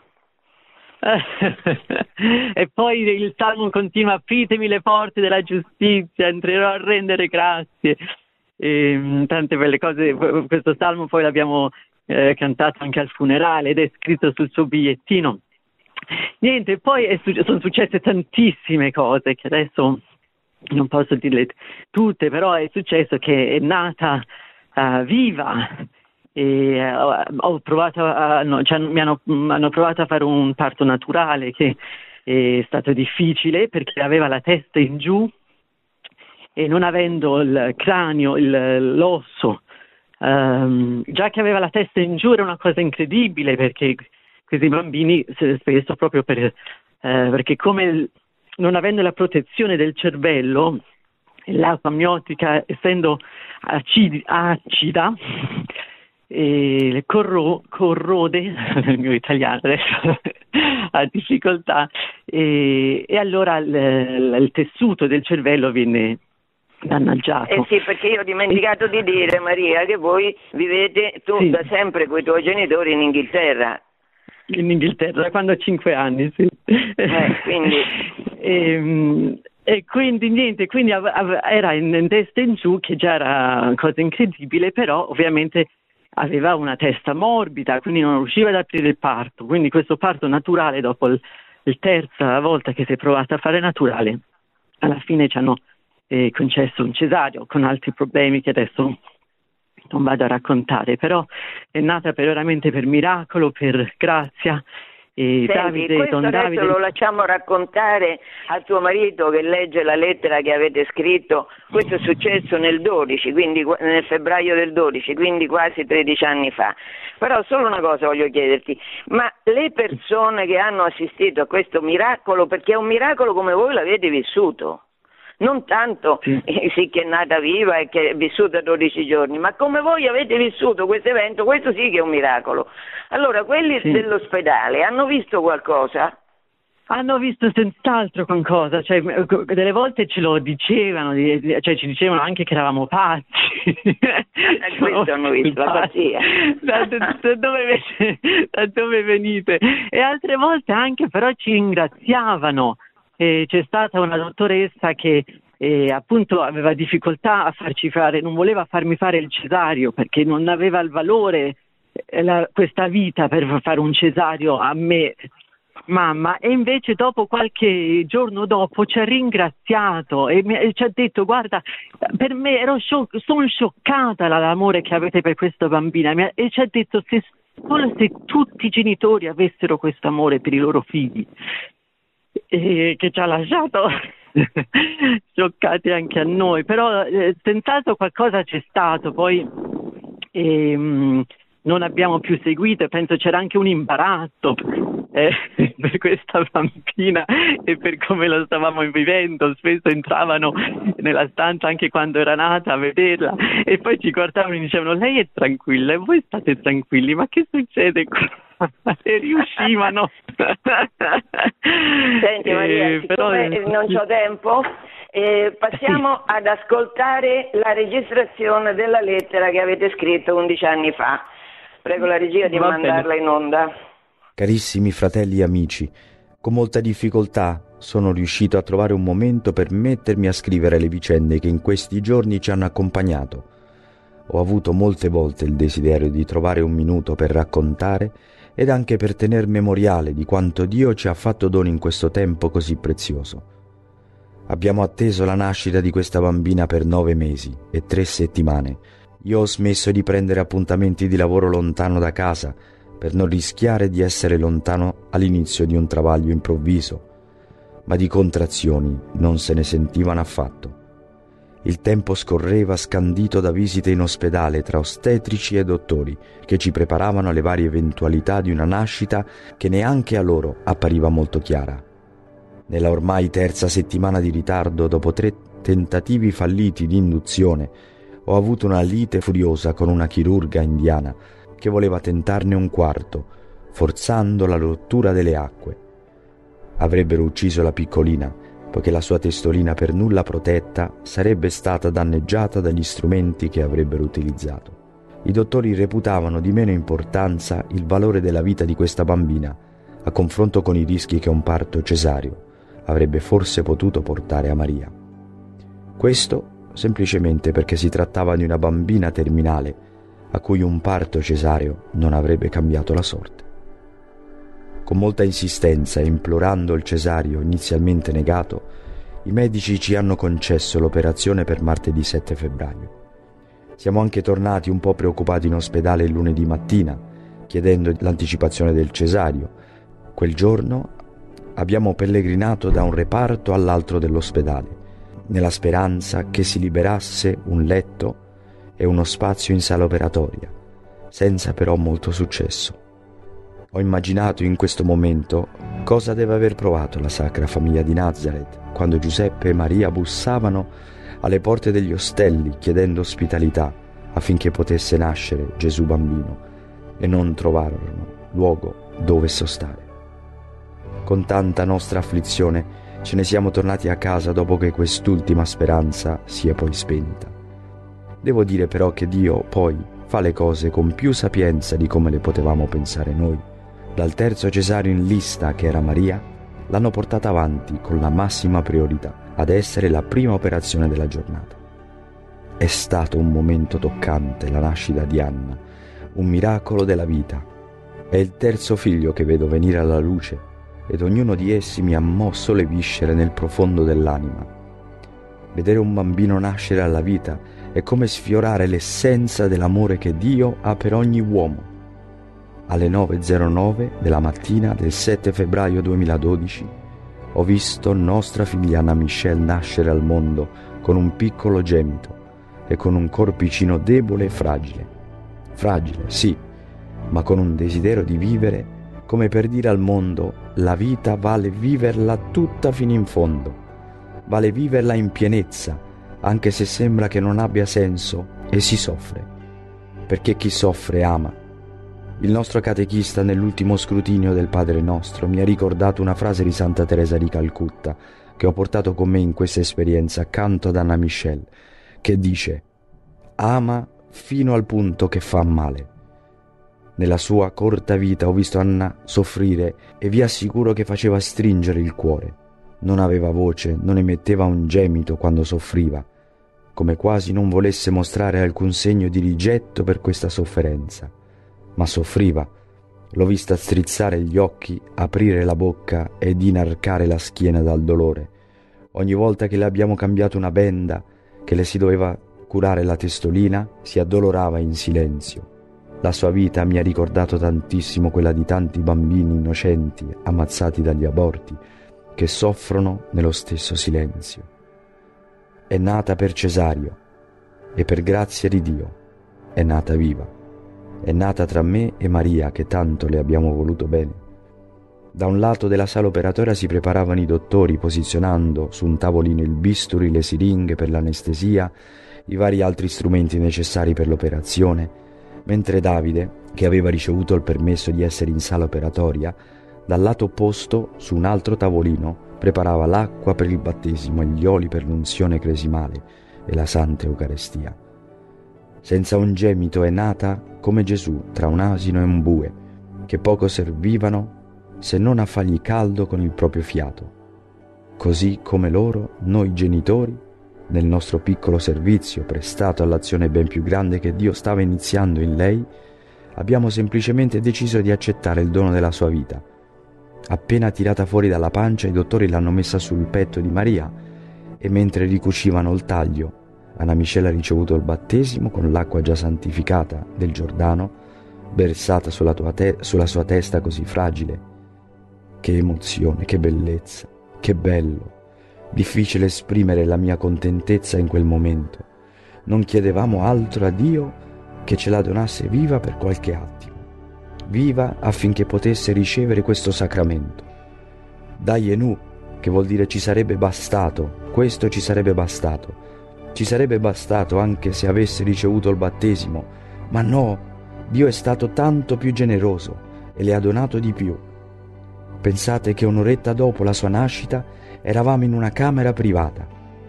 e poi il Salmo continua, apritemi le porte della giustizia, entrerò a rendere grazie. E, mh, tante belle cose, questo Salmo poi l'abbiamo eh, cantato anche al funerale ed è scritto sul suo bigliettino. Niente, poi è sono successe tantissime cose che adesso non posso dirle tutte, però è successo che è nata eh, viva e eh, ho provato a, no, cioè, mi hanno, hanno provato a fare un parto naturale che è stato difficile perché aveva la testa in giù e non avendo il cranio, il- l'osso, ehm, già che aveva la testa in giù era una cosa incredibile perché questi bambini spesso proprio per, eh, perché come non avendo la protezione del cervello, l'acqua amniotica essendo acidi- acida, e corro- corrode, il mio italiano adesso ha difficoltà, e, e allora il, il- il tessuto del cervello viene danneggiato. Eh sì, perché io ho dimenticato di dire Maria che voi vivete tu Sì. da sempre con i tuoi genitori in Inghilterra. In Inghilterra quando ho cinque anni, sì. Eh, quindi- Ehm, e quindi niente, quindi av- av- era in, testa in giù che già era una cosa incredibile, però ovviamente aveva una testa morbida, quindi non riusciva ad aprire il parto. Quindi questo parto naturale, dopo il, il terza volta che si è provato a fare naturale, alla fine ci hanno eh, concesso un cesario con altri problemi che adesso non vado a raccontare, però è nata per, veramente per miracolo, per grazia. E Senti, Davide, questo Don adesso Davide, lo lasciamo raccontare al tuo marito che legge la lettera che avete scritto. Questo è successo nel 12, quindi qu- nel febbraio del 12, quindi quasi 13 anni fa. Però solo una cosa voglio chiederti, ma le persone che hanno assistito a questo miracolo, perché è un miracolo come voi l'avete vissuto, non tanto Sì. eh, sì che è nata viva e che è vissuta 12 giorni, ma come voi avete vissuto questo evento, questo sì che è un miracolo. Allora, quelli Sì. dell'ospedale hanno visto qualcosa? Hanno visto senz'altro qualcosa, cioè, m- delle volte ce lo dicevano, di- di- cioè ci dicevano anche che eravamo pazzi. questo hanno visto, la pazzia. Da, da- da dove, ve- da dove venite? E altre volte anche però ci ringraziavano. E c'è stata una dottoressa che eh, appunto aveva difficoltà a farci fare, non voleva farmi fare il cesario perché non aveva il valore eh, la- questa vita per fare un cesario a me mamma. E invece dopo qualche giorno dopo ci ha ringraziato e, mi- e ci ha detto guarda per me ero scioc- sono scioccata dall'amore che avete per questa bambina. Mi e ci ha detto se solo se tutti i genitori avessero questo amore per i loro figli e che ci ha lasciato scioccati anche a noi. Però eh, senz'altro qualcosa c'è stato poi ehm, non abbiamo più seguito penso c'era anche un imbarazzo eh, per questa bambina e per come lo stavamo vivendo. Spesso entravano nella stanza anche quando era nata a vederla e poi ci guardavano e dicevano lei è tranquilla e voi state tranquilli, ma che succede qua? E riuscivano. Senti Maria, Eh, però- eh, non ho tempo, eh, passiamo ad ascoltare la registrazione della lettera che avete scritto 11 anni fa. Prego la regia di Va bene. mandarla in onda. Carissimi fratelli e amici, con molta difficoltà sono riuscito a trovare un momento per mettermi a scrivere le vicende che in questi giorni ci hanno accompagnato. Ho avuto molte volte il desiderio di trovare un minuto per raccontare ed anche per tener memoriale di quanto Dio ci ha fatto dono in questo tempo così prezioso. Abbiamo atteso la nascita di questa bambina per nove mesi e tre settimane. Io ho smesso di prendere appuntamenti di lavoro lontano da casa per non rischiare di essere lontano all'inizio di un travaglio improvviso, ma di contrazioni non se ne sentivano affatto. Il tempo scorreva scandito da visite in ospedale tra ostetrici e dottori che ci preparavano alle varie eventualità di una nascita che neanche a loro appariva molto chiara. Nella ormai terza settimana di ritardo, dopo tre tentativi falliti di induzione, ho avuto una lite furiosa con una chirurga indiana che voleva tentarne un quarto, forzando la rottura delle acque. Avrebbero ucciso la piccolina, poiché la sua testolina per nulla protetta sarebbe stata danneggiata dagli strumenti che avrebbero utilizzato. I dottori reputavano di meno importanza il valore della vita di questa bambina a confronto con i rischi che un parto cesareo avrebbe forse potuto portare a Maria. Questo semplicemente perché si trattava di una bambina terminale a cui un parto cesareo non avrebbe cambiato la sorte. Con molta insistenza e implorando il cesario inizialmente negato, i medici ci hanno concesso l'operazione per martedì 7 febbraio. Siamo anche tornati un po' preoccupati in ospedale il lunedì mattina, chiedendo l'anticipazione del cesario. Quel giorno abbiamo pellegrinato da un reparto all'altro dell'ospedale, nella speranza che si liberasse un letto e uno spazio in sala operatoria, senza però molto successo. Ho immaginato in questo momento cosa deve aver provato la sacra famiglia di Nazareth quando Giuseppe e Maria bussavano alle porte degli ostelli chiedendo ospitalità affinché potesse nascere Gesù bambino e non trovarono luogo dove sostare. Con tanta nostra afflizione ce ne siamo tornati a casa dopo che quest'ultima speranza si è poi spenta. Devo dire però che Dio poi fa le cose con più sapienza di come le potevamo pensare noi. Dal terzo cesario in lista, che era Maria, l'hanno portata avanti con la massima priorità ad essere la prima operazione della giornata. È stato un momento toccante la nascita di Anna, un miracolo della vita. È il terzo figlio che vedo venire alla luce ed ognuno di essi mi ha mosso le viscere nel profondo dell'anima. Vedere un bambino nascere alla vita è come sfiorare l'essenza dell'amore che Dio ha per ogni uomo. Alle 9.09 della mattina del 7 febbraio 2012 ho visto nostra figlia Anna Michelle nascere al mondo con un piccolo gemito e con un corpicino debole e fragile. Fragile, sì, ma con un desiderio di vivere come per dire al mondo la vita vale viverla tutta fino in fondo, vale viverla in pienezza, anche se sembra che non abbia senso e si soffre, perché chi soffre ama. Il nostro catechista nell'ultimo scrutinio del Padre nostro mi ha ricordato una frase di Santa Teresa di Calcutta che ho portato con me in questa esperienza accanto ad Anna Michel, che dice ama fino al punto che fa male. Nella sua corta vita ho visto Anna soffrire e vi assicuro che faceva stringere il cuore. Non aveva voce, non emetteva un gemito quando soffriva, come quasi non volesse mostrare alcun segno di rigetto per questa sofferenza. Ma soffriva. L'ho vista strizzare gli occhi, aprire la bocca ed inarcare la schiena dal dolore. Ogni volta che le abbiamo cambiato una benda, che le si doveva curare la testolina, si addolorava in silenzio. La sua vita mi ha ricordato tantissimo quella di tanti bambini innocenti ammazzati dagli aborti che soffrono nello stesso silenzio. È nata per Cesario e per grazia di Dio è nata viva. È nata tra me e Maria che tanto le abbiamo voluto bene. Da un lato della sala operatoria si preparavano i dottori posizionando su un tavolino il bisturi, le siringhe per l'anestesia, i vari altri strumenti necessari per l'operazione mentre Davide, che aveva ricevuto il permesso di essere in sala operatoria, dal lato opposto, su un altro tavolino, preparava l'acqua per il battesimo e gli oli per l'unzione cresimale e la Santa Eucaristia. Senza un gemito è nata come Gesù tra un asino e un bue, che poco servivano se non a fargli caldo con il proprio fiato. Così come loro, noi genitori, nel nostro piccolo servizio prestato all'azione ben più grande che Dio stava iniziando in lei, abbiamo semplicemente deciso di accettare il dono della sua vita. Appena tirata fuori dalla pancia, i dottori l'hanno messa sul petto di Maria e mentre ricucivano il taglio, Anna Michele ha ricevuto il battesimo con l'acqua già santificata del Giordano, versata sulla, te- sulla sua testa così fragile. Che emozione, che bellezza, che bello! Difficile esprimere la mia contentezza in quel momento. Non chiedevamo altro a Dio che ce la donasse viva per qualche attimo, viva affinché potesse ricevere questo sacramento. Daienu, che vuol dire ci sarebbe bastato, questo ci sarebbe bastato. Ci sarebbe bastato anche se avesse ricevuto il battesimo, ma no, Dio è stato tanto più generoso e le ha donato di più. Pensate che un'oretta dopo la sua nascita eravamo in una camera privata,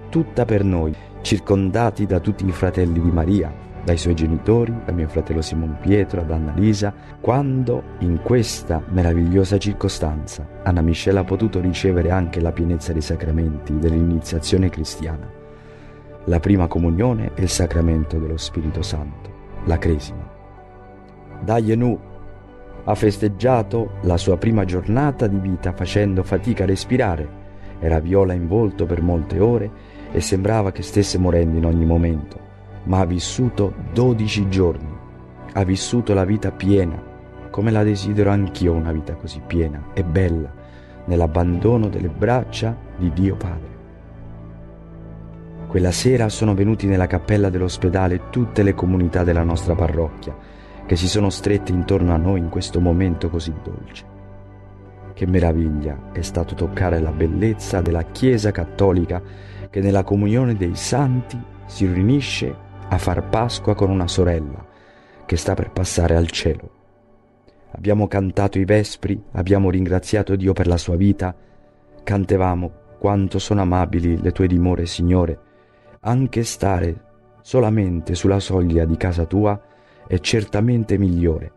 tutta per noi, circondati da tutti i fratelli di Maria, dai suoi genitori, da mio fratello Simon Pietro, da Annalisa, quando in questa meravigliosa circostanza Anna Michelle ha potuto ricevere anche la pienezza dei sacramenti dell'iniziazione cristiana, la prima comunione e il sacramento dello Spirito Santo, la cresima. Daienu ha festeggiato la sua prima giornata di vita facendo fatica a respirare, era viola in volto per molte ore e sembrava che stesse morendo in ogni momento ma ha vissuto dodici giorni, ha vissuto la vita piena, come la desidero anch'io una vita così piena e bella, nell'abbandono delle braccia di Dio Padre. Quella sera sono venuti nella cappella dell'ospedale tutte le comunità della nostra parrocchia, che si sono strette intorno a noi in questo momento così dolce. Che meraviglia è stato toccare la bellezza della Chiesa cattolica che nella comunione dei santi si riunisce a far Pasqua con una sorella che sta per passare al cielo. Abbiamo cantato i vespri, abbiamo ringraziato Dio per la sua vita, cantevamo quanto sono amabili le tue dimore, Signore. Anche stare solamente sulla soglia di casa tua è certamente migliore.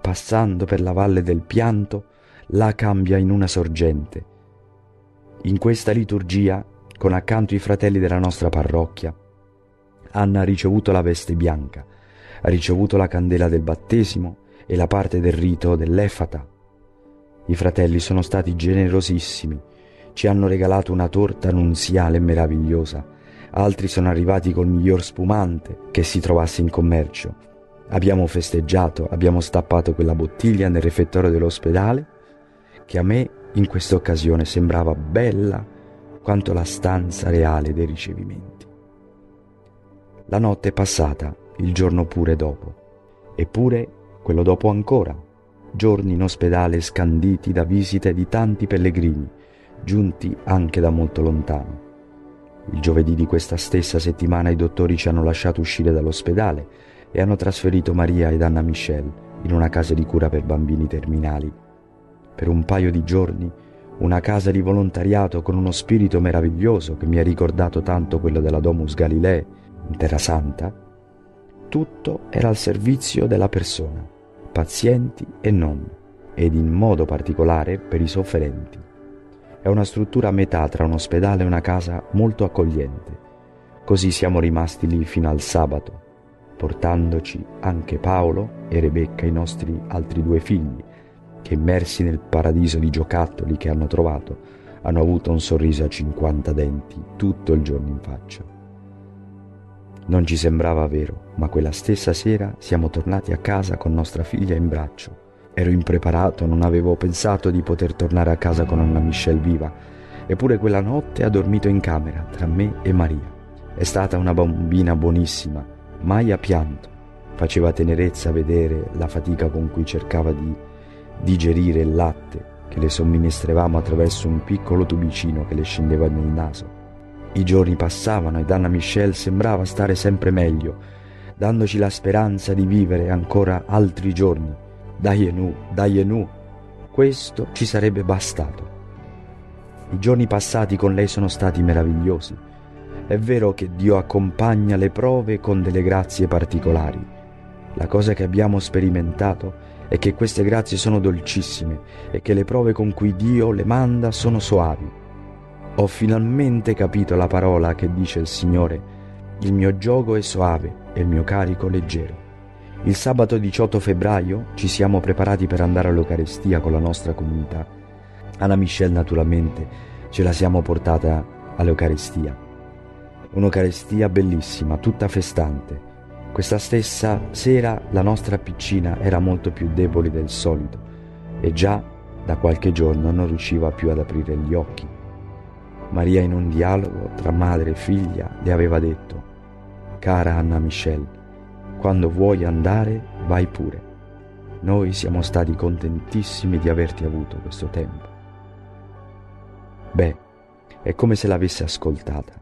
Passando per la valle del pianto, la cambia in una sorgente. In questa liturgia, con accanto i fratelli della nostra parrocchia, Anna ha ricevuto la veste bianca, ha ricevuto la candela del battesimo e la parte del rito dell'Efata. I fratelli sono stati generosissimi, ci hanno regalato una torta nunziale meravigliosa, altri sono arrivati col miglior spumante che si trovasse in commercio. Abbiamo festeggiato, abbiamo stappato quella bottiglia nel refettorio dell'ospedale, che a me in questa occasione sembrava bella quanto la stanza reale dei ricevimenti. La notte passata, il giorno pure dopo, eppure quello dopo ancora, giorni in ospedale scanditi da visite di tanti pellegrini, giunti anche da molto lontano. Il giovedì di questa stessa settimana i dottori ci hanno lasciato uscire dall'ospedale e hanno trasferito Maria ed Anna Michelle in una casa di cura per bambini terminali. Per un paio di giorni una casa di volontariato con uno spirito meraviglioso che mi ha ricordato tanto quello della Domus Galilei Terra Santa, tutto era al servizio della persona, pazienti e non, ed in modo particolare per i sofferenti. È una struttura a metà tra un ospedale e una casa molto accogliente. Così siamo rimasti lì fino al sabato, portandoci anche Paolo e Rebecca, i nostri altri due figli, che immersi nel paradiso di giocattoli che hanno trovato, hanno avuto un sorriso a 50 denti tutto il giorno in faccia. Non ci sembrava vero, ma quella stessa sera siamo tornati a casa con nostra figlia in braccio. Ero impreparato, non avevo pensato di poter tornare a casa con Anna Michelle viva, eppure quella notte ha dormito in camera tra me e Maria. È stata una bambina buonissima, mai ha pianto. Faceva tenerezza vedere la fatica con cui cercava di digerire il latte che le somministravamo attraverso un piccolo tubicino che le scendeva nel naso. I giorni passavano ed Anna Michelle sembrava stare sempre meglio, dandoci la speranza di vivere ancora altri giorni. Dai nu, dai nu, questo ci sarebbe bastato. I giorni passati con lei sono stati meravigliosi. È vero che Dio accompagna le prove con delle grazie particolari. La cosa che abbiamo sperimentato è che queste grazie sono dolcissime e che le prove con cui Dio le manda sono soavi ho finalmente capito la parola che dice il Signore. Il mio gioco è soave e il mio carico leggero. Il sabato 18 febbraio ci siamo preparati per andare all'Eucarestia con la nostra comunità. Anna Michelle naturalmente ce la siamo portata all'Eucarestia. Un'Eucarestia bellissima, tutta festante. Questa stessa sera la nostra piccina era molto più debole del solito e già da qualche giorno non riusciva più ad aprire gli occhi. Maria in un dialogo tra madre e figlia le aveva detto, cara Anna Michelle, quando vuoi andare vai pure. Noi siamo stati contentissimi di averti avuto questo tempo. Beh, è come se l'avesse ascoltata.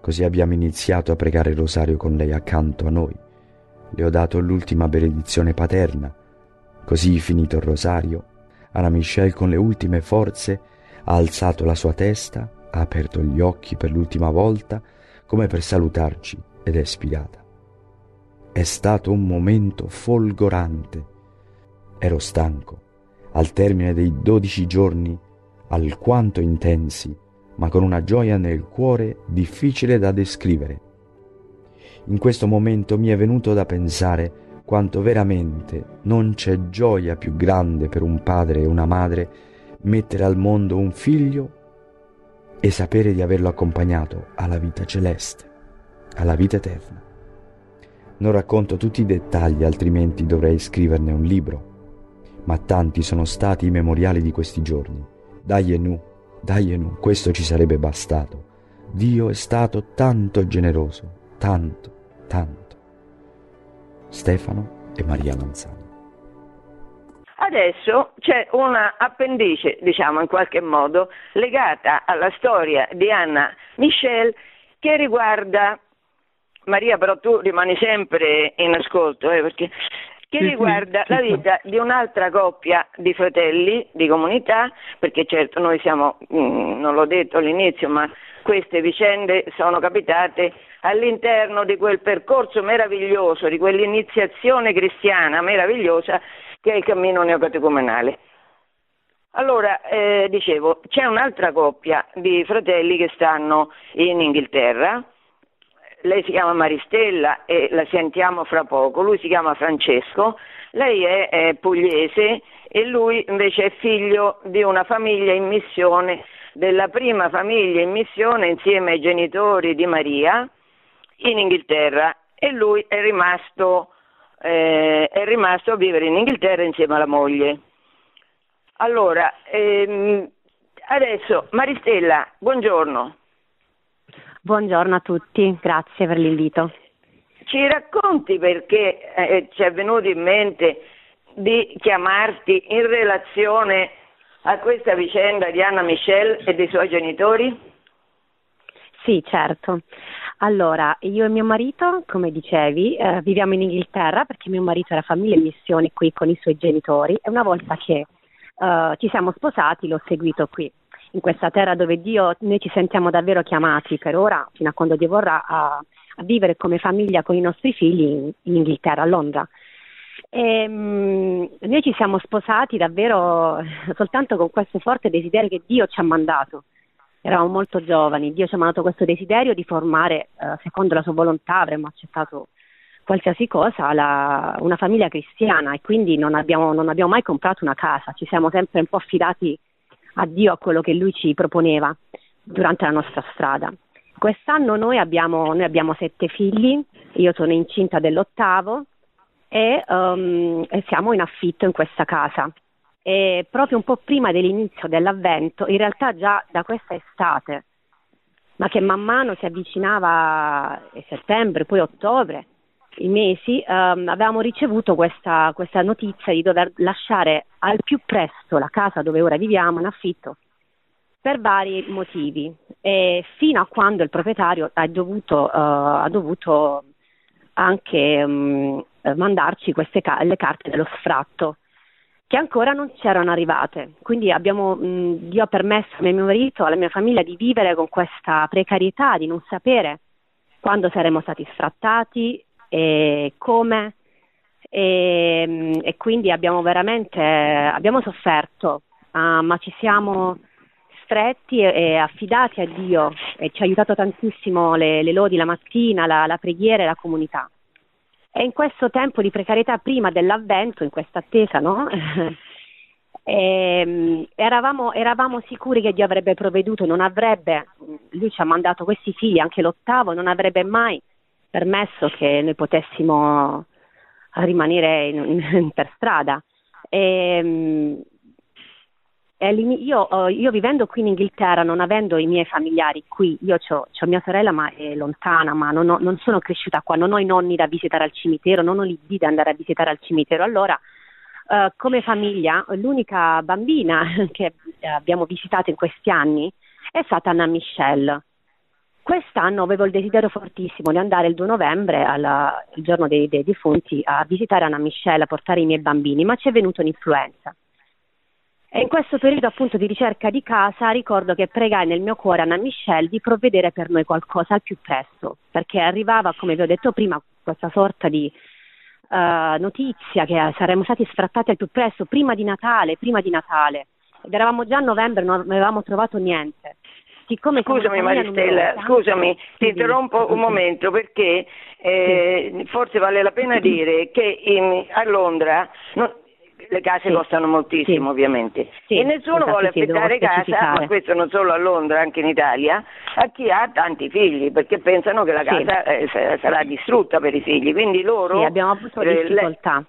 Così abbiamo iniziato a pregare il rosario con lei accanto a noi. Le ho dato l'ultima benedizione paterna. Così finito il rosario, Anna Michelle con le ultime forze ha alzato la sua testa, ha aperto gli occhi per l'ultima volta, come per salutarci, ed è spirata. È stato un momento folgorante. Ero stanco, al termine dei dodici giorni, alquanto intensi, ma con una gioia nel cuore difficile da descrivere. In questo momento mi è venuto da pensare quanto veramente non c'è gioia più grande per un padre e una madre mettere al mondo un figlio e sapere di averlo accompagnato alla vita celeste, alla vita eterna. Non racconto tutti i dettagli, altrimenti dovrei scriverne un libro, ma tanti sono stati i memoriali di questi giorni. Dai e nu, dai e nu, questo ci sarebbe bastato. Dio è stato tanto generoso, tanto, tanto. Stefano e Maria Lanzani. Adesso c'è una appendice, diciamo in qualche modo, legata alla storia di Anna Michel che riguarda Maria, però tu rimani sempre in ascolto, eh, perché che riguarda la vita di un'altra coppia di fratelli di comunità, perché certo noi siamo, mm, non l'ho detto all'inizio, ma queste vicende sono capitate all'interno di quel percorso meraviglioso, di quell'iniziazione cristiana meravigliosa che è il cammino neocatecumenale. Allora, eh, dicevo, c'è un'altra coppia di fratelli che stanno in Inghilterra, lei si chiama Maristella e la sentiamo fra poco, lui si chiama Francesco, lei è, è pugliese e lui invece è figlio di una famiglia in missione, della prima famiglia in missione insieme ai genitori di Maria in Inghilterra e lui è rimasto, eh, è rimasto a vivere in Inghilterra insieme alla moglie. Allora, ehm, adesso Maristella, buongiorno. Buongiorno a tutti, grazie per l'invito. Ci racconti perché eh, ci è venuto in mente di chiamarti in relazione a questa vicenda di Anna Michel e dei suoi genitori? Sì, certo. Allora, io e mio marito, come dicevi, eh, viviamo in Inghilterra perché mio marito era famiglia in missione qui con i suoi genitori e una volta che eh, ci siamo sposati l'ho seguito qui in questa terra dove Dio, noi ci sentiamo davvero chiamati per ora, fino a quando Dio vorrà, a, a vivere come famiglia con i nostri figli in, in Inghilterra, a Londra. E, um, noi ci siamo sposati davvero soltanto con questo forte desiderio che Dio ci ha mandato. Eravamo molto giovani, Dio ci ha mandato questo desiderio di formare, eh, secondo la sua volontà, avremmo accettato qualsiasi cosa, la, una famiglia cristiana e quindi non abbiamo, non abbiamo mai comprato una casa, ci siamo sempre un po' affidati a Dio a quello che Lui ci proponeva durante la nostra strada. Quest'anno noi abbiamo, noi abbiamo sette figli, io sono incinta dell'ottavo e, um, e siamo in affitto in questa casa. E proprio un po' prima dell'inizio dell'avvento, in realtà già da questa estate, ma che man mano si avvicinava a settembre, poi ottobre, i mesi, ehm, avevamo ricevuto questa, questa, notizia di dover lasciare al più presto la casa dove ora viviamo in affitto per vari motivi. E fino a quando il proprietario ha dovuto, uh, ha dovuto anche um, mandarci queste le carte dello sfratto che ancora non c'erano arrivate. Quindi abbiamo, mh, Dio ha permesso a mio marito, alla mia famiglia di vivere con questa precarietà, di non sapere quando saremmo stati sfrattati, e come e, e quindi abbiamo veramente abbiamo sofferto, uh, ma ci siamo stretti e, e, affidati a Dio e ci ha aiutato tantissimo le, le lodi la mattina, la, la preghiera e la comunità. E in questo tempo di precarietà prima dell'avvento, in questa attesa, no? E, ehm, eravamo, eravamo, sicuri che Dio avrebbe provveduto, non avrebbe, lui ci ha mandato questi figli, anche l'ottavo, non avrebbe mai permesso che noi potessimo rimanere in, in, per strada. E, io, io, vivendo qui in Inghilterra, non avendo i miei familiari qui, io ho mia sorella ma è lontana, ma non, ho, non, sono cresciuta qua, non ho i nonni da visitare al cimitero, non ho l'idea di andare a visitare al cimitero. Allora, eh, come famiglia, l'unica bambina che abbiamo visitato in questi anni è stata Anna Michelle Quest'anno avevo il desiderio fortissimo di andare il 2 novembre, alla, il giorno dei, dei defunti, a visitare Anna Michelle, a portare i miei bambini, ma ci è venuta un'influenza. E in questo periodo appunto di ricerca di casa ricordo che pregai nel mio cuore Anna Michelle di provvedere per noi qualcosa al più presto, perché arrivava, come vi ho detto prima, questa sorta di uh, notizia che saremmo stati sfrattati al più presto, prima di Natale, prima di Natale. Ed eravamo già a novembre, non avevamo trovato niente. Siccome scusami Maristella, scusami, ti interrompo un momento perché eh, forse vale la pena dire che in, a Londra non, le case sì. costano moltissimo sì. ovviamente sì. e nessuno esatto, vuole affittare casa, ma questo non solo a Londra, anche in Italia, a chi ha tanti figli perché pensano che la casa eh, sarà distrutta per i figli, quindi loro... Sì, abbiamo avuto eh, difficoltà.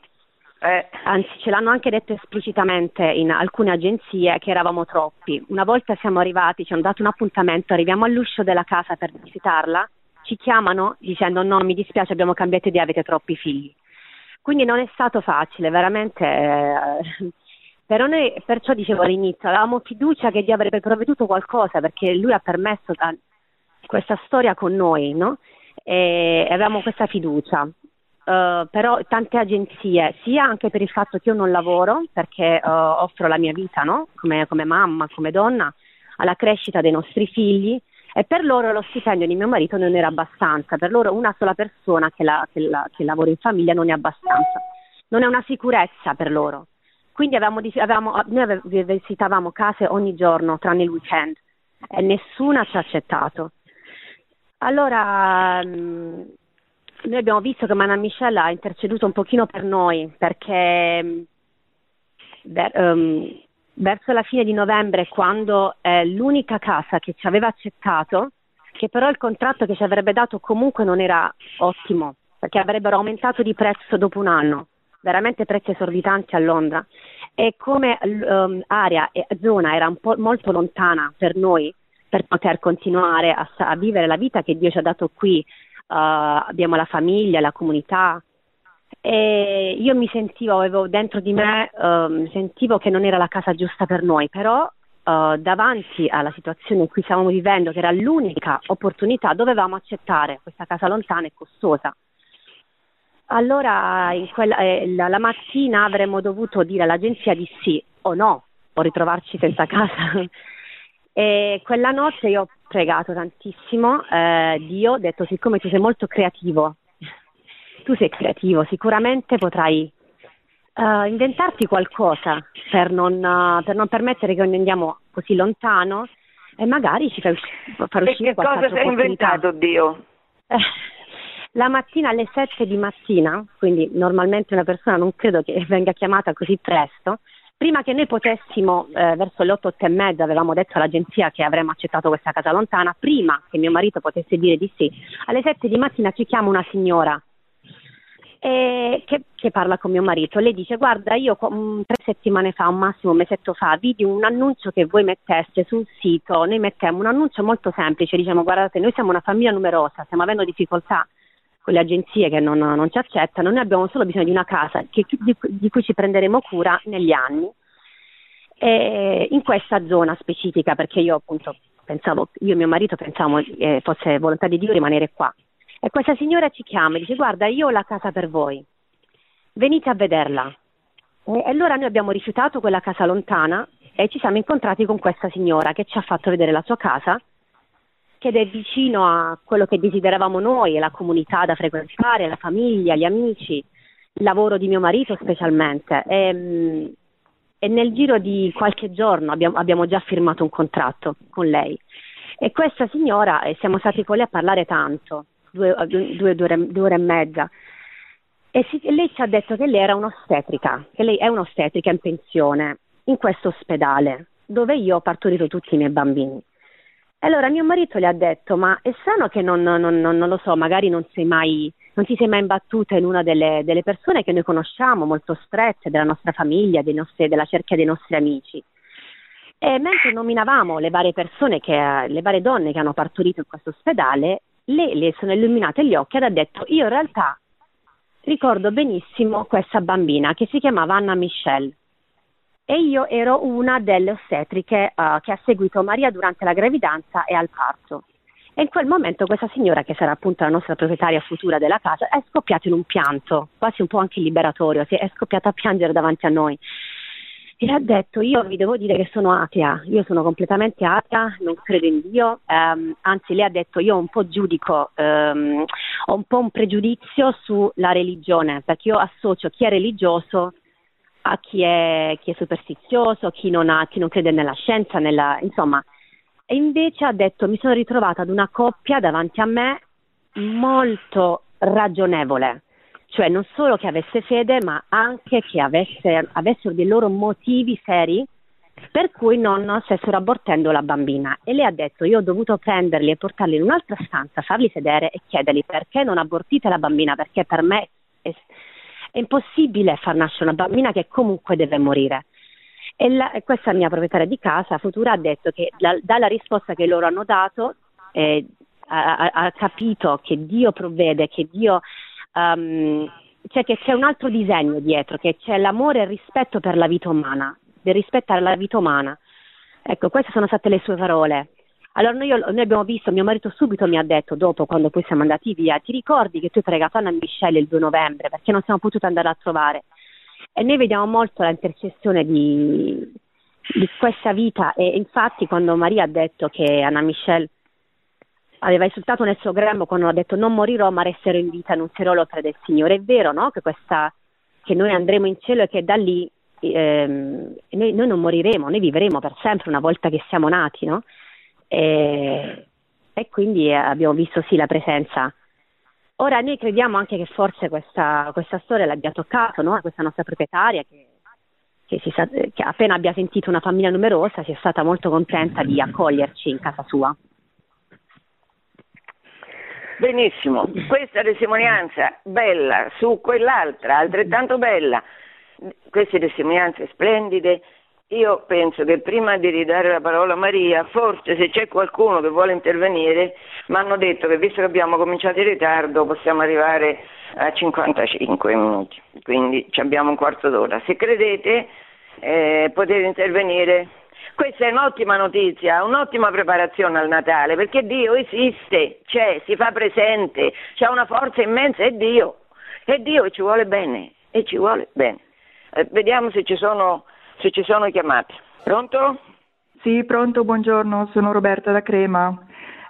Eh. Anzi, ce l'hanno anche detto esplicitamente in alcune agenzie che eravamo troppi. Una volta siamo arrivati, ci hanno dato un appuntamento, arriviamo all'uscio della casa per visitarla, ci chiamano dicendo no, mi dispiace, abbiamo cambiato idea, avete troppi figli. Quindi non è stato facile, veramente. Eh, però noi, perciò dicevo all'inizio, avevamo fiducia che Dio avrebbe provveduto qualcosa perché Lui ha permesso questa storia con noi, no? E avevamo questa fiducia. Uh, però tante agenzie, sia anche per il fatto che io non lavoro, perché uh, offro la mia vita no? come, come, mamma, come donna, alla crescita dei nostri figli e per loro lo stipendio di mio marito non era abbastanza, per loro una sola persona che, la, che, la, che lavora in famiglia non è abbastanza, non è una sicurezza per loro. Quindi avevamo, avevamo, noi visitavamo case ogni giorno, tranne il weekend, e nessuna ci ha accettato. Allora, mh, noi abbiamo visto che Mana Michelle ha interceduto un pochino per noi perché ver, um, verso la fine di novembre, quando è l'unica casa che ci aveva accettato, che però il contratto che ci avrebbe dato comunque non era ottimo, perché avrebbero aumentato di prezzo dopo un anno, veramente prezzi esorbitanti a Londra. E come um, area e zona era molto lontana per noi, per poter continuare a, a, vivere la vita che Dio ci ha dato qui, uh, abbiamo la famiglia, la comunità. E io mi sentivo, avevo dentro di me, uh, sentivo che non era la casa giusta per noi, però uh, davanti alla situazione in cui stavamo vivendo, che era l'unica opportunità, dovevamo accettare questa casa lontana e costosa. Allora quella, eh, la, la mattina avremmo dovuto dire all'agenzia di sì o no, o ritrovarci senza casa. E quella notte io ho pregato tantissimo eh, Dio, ho detto siccome tu sei molto creativo, tu sei creativo, sicuramente potrai uh, inventarti qualcosa per non, uh, per non, permettere che noi andiamo così lontano e magari ci fai usci- far uscire e che cosa si è inventato Dio? Eh, la mattina alle 7 di mattina, quindi normalmente una persona non credo che venga chiamata così presto, Prima che noi potessimo, eh, verso le 8, 8 e mezza, avevamo detto all'agenzia che avremmo accettato questa casa lontana, prima che mio marito potesse dire di sì, alle 7 di mattina ci chiama una signora eh, che, che, parla con mio marito. Lei dice: Guarda, io um, tre settimane fa, un massimo un mesetto fa, vidi un annuncio che voi metteste sul sito. Noi mettemmo un annuncio molto semplice, diciamo: Guardate, noi siamo una famiglia numerosa, stiamo avendo difficoltà con le agenzie che non, non ci accettano, noi abbiamo solo bisogno di una casa che, di, di, cui ci prenderemo cura negli anni e in questa zona specifica perché io appunto pensavo, io e mio marito pensavamo eh, fosse volontà di Dio rimanere qua e questa signora ci chiama e dice guarda io ho la casa per voi, venite a vederla e allora noi abbiamo rifiutato quella casa lontana e ci siamo incontrati con questa signora che ci ha fatto vedere la sua casa ed è vicino a quello che desideravamo noi, la comunità da frequentare, la famiglia, gli amici, il lavoro di mio marito specialmente. E, mm, e nel giro di qualche giorno abbiamo, abbiamo, già firmato un contratto con lei. E questa signora, e siamo stati con lei a parlare tanto, due, due, due, ore, due ore, e mezza, e, si, e lei ci ha detto che lei era un'ostetrica, che lei è un'ostetrica in pensione in questo ospedale dove io ho partorito tutti i miei bambini. Allora mio marito le ha detto, ma è strano che non, non, non, non lo so, magari non, mai, non ti sei mai imbattuta in una delle, delle, persone che noi conosciamo, molto strette, della nostra famiglia, nostri, della cerchia dei nostri amici. E mentre nominavamo le varie persone, che, le varie donne che hanno partorito in questo ospedale, le, le sono illuminate gli occhi ed ha detto, io in realtà ricordo benissimo questa bambina che si chiamava Anna Michelle e io ero una delle ostetriche uh, che ha seguito Maria durante la gravidanza e al parto. E in quel momento questa signora, che sarà appunto la nostra proprietaria futura della casa, è scoppiata in un pianto, quasi un po' anche liberatorio, è scoppiata a piangere davanti a noi e ha detto io vi devo dire che sono atea, io sono completamente atea, non credo in Dio, um, anzi lei ha detto io un po' giudico, um, ho un po' un pregiudizio sulla religione, perché io associo chi è religioso a chi è, chi è superstizioso, chi non, ha, chi non crede nella scienza, nella, insomma. E invece ha detto mi sono ritrovata ad una coppia davanti a me molto ragionevole, cioè non solo che avesse fede, ma anche che avesse, avessero dei loro motivi seri per cui non stessero abortendo la bambina. E lei ha detto: Io ho dovuto prenderli e portarli in un'altra stanza, farli sedere e chiedergli perché non abortite la bambina, perché per me è, è impossibile far nascere una bambina che comunque deve morire. E la, questa mia proprietaria di casa, Futura, ha detto che la, dalla risposta che loro hanno dato eh, ha, ha, capito che Dio provvede, che Dio um, cioè che c'è un altro disegno dietro, che c'è l'amore e il rispetto per la vita umana, del rispettare la vita umana. Ecco, queste sono state le sue parole. Allora noi, noi, abbiamo visto, mio marito subito mi ha detto, dopo quando poi siamo andati via, ti ricordi che tu hai pregato Anna Michelle il 2 novembre perché non siamo potuti andare a trovare? E noi vediamo molto la intercessione di, di questa vita e infatti quando Maria ha detto che Anna Michelle aveva esultato nel suo grembo quando ha detto non morirò ma resterò in vita, annunzierò l'opera del Signore. È vero no? che, questa, che noi andremo in cielo e che da lì ehm, noi, noi, non moriremo, noi vivremo per sempre una volta che siamo nati. No? E, e, quindi abbiamo visto sì la presenza. Ora noi crediamo anche che forse questa, questa storia l'abbia toccato, no? questa nostra proprietaria che, che, si, che appena abbia sentito una famiglia numerosa sia stata molto contenta di accoglierci in casa sua. Benissimo, questa testimonianza bella su quell'altra, altrettanto bella, queste testimonianze splendide, io penso che prima di ridare la parola a Maria, forse se c'è qualcuno che vuole intervenire, mi hanno detto che visto che abbiamo cominciato in ritardo possiamo arrivare a 55 minuti, quindi abbiamo un quarto d'ora. Se credete eh, potete intervenire questa è un'ottima notizia, un'ottima preparazione al Natale, perché Dio esiste, c'è, si fa presente, c'è una forza immensa, è Dio, e Dio ci vuole bene, e ci vuole bene. Eh, vediamo se ci, sono, se ci sono chiamate. Pronto? Sì, pronto, buongiorno, sono Roberta da Crema.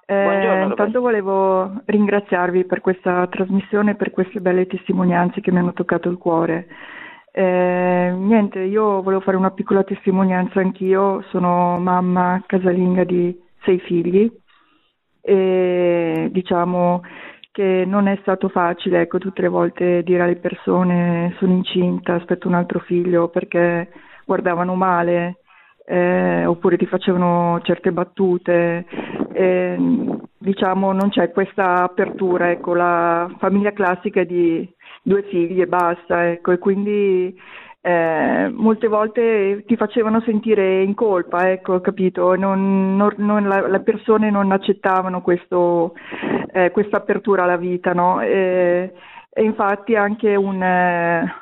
Eh, intanto volevo ringraziarvi per questa trasmissione e per queste belle testimonianze che mi hanno toccato il cuore. Eh, niente, io volevo fare una piccola testimonianza anch'io, sono mamma casalinga di sei figli. E diciamo che non è stato facile, ecco, tutte le volte dire alle persone sono incinta, aspetto un altro figlio perché guardavano male eh, oppure ti facevano certe battute, eh, diciamo non c'è questa apertura, ecco, la famiglia classica di due figli e basta, ecco, e quindi eh, molte volte ti facevano sentire in colpa, ecco, capito? Non, non, non, la, le persone non accettavano questo, eh, questa apertura alla vita, no? E, e infatti anche un, eh,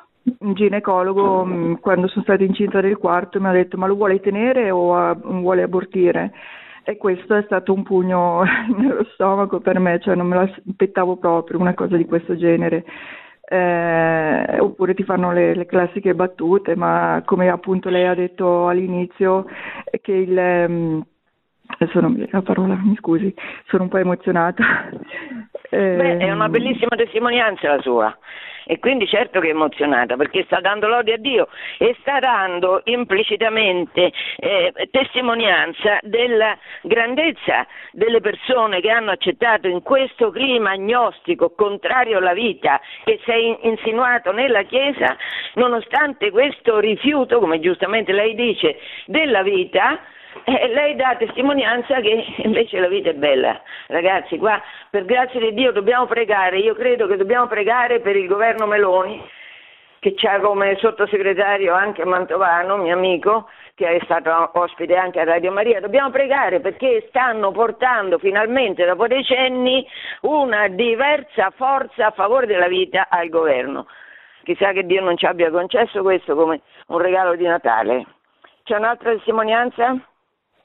un ginecologo, mh, mm, quando sono stata incinta del quarto, mi ha detto ma lo vuole tenere o a, vuole abortire? E questo è stato un pugno nello stomaco per me, cioè non me l'aspettavo proprio una cosa di questo genere eh, oppure ti fanno le, le, classiche battute, ma come appunto lei ha detto all'inizio, che il... Um, mi viene la parola, mi scusi, sono un po' emozionata. Beh, è una bellissima testimonianza la sua e quindi certo che è emozionata perché sta dando lode a Dio e sta dando implicitamente eh, testimonianza della grandezza delle persone che hanno accettato in questo clima agnostico contrario alla vita che si è insinuato nella Chiesa, nonostante questo rifiuto, come giustamente lei dice, della vita, eh, lei dà testimonianza che invece la vita è bella. Ragazzi, qua per grazia di Dio dobbiamo pregare, io credo che dobbiamo pregare per il governo Meloni, che ha come sottosegretario anche Mantovano, mio amico, che è stato ospite anche a Radio Maria. Dobbiamo pregare perché stanno portando finalmente, dopo decenni, una diversa forza a favore della vita al governo. Chissà che Dio non ci abbia concesso questo come un regalo di Natale. C'è un'altra testimonianza?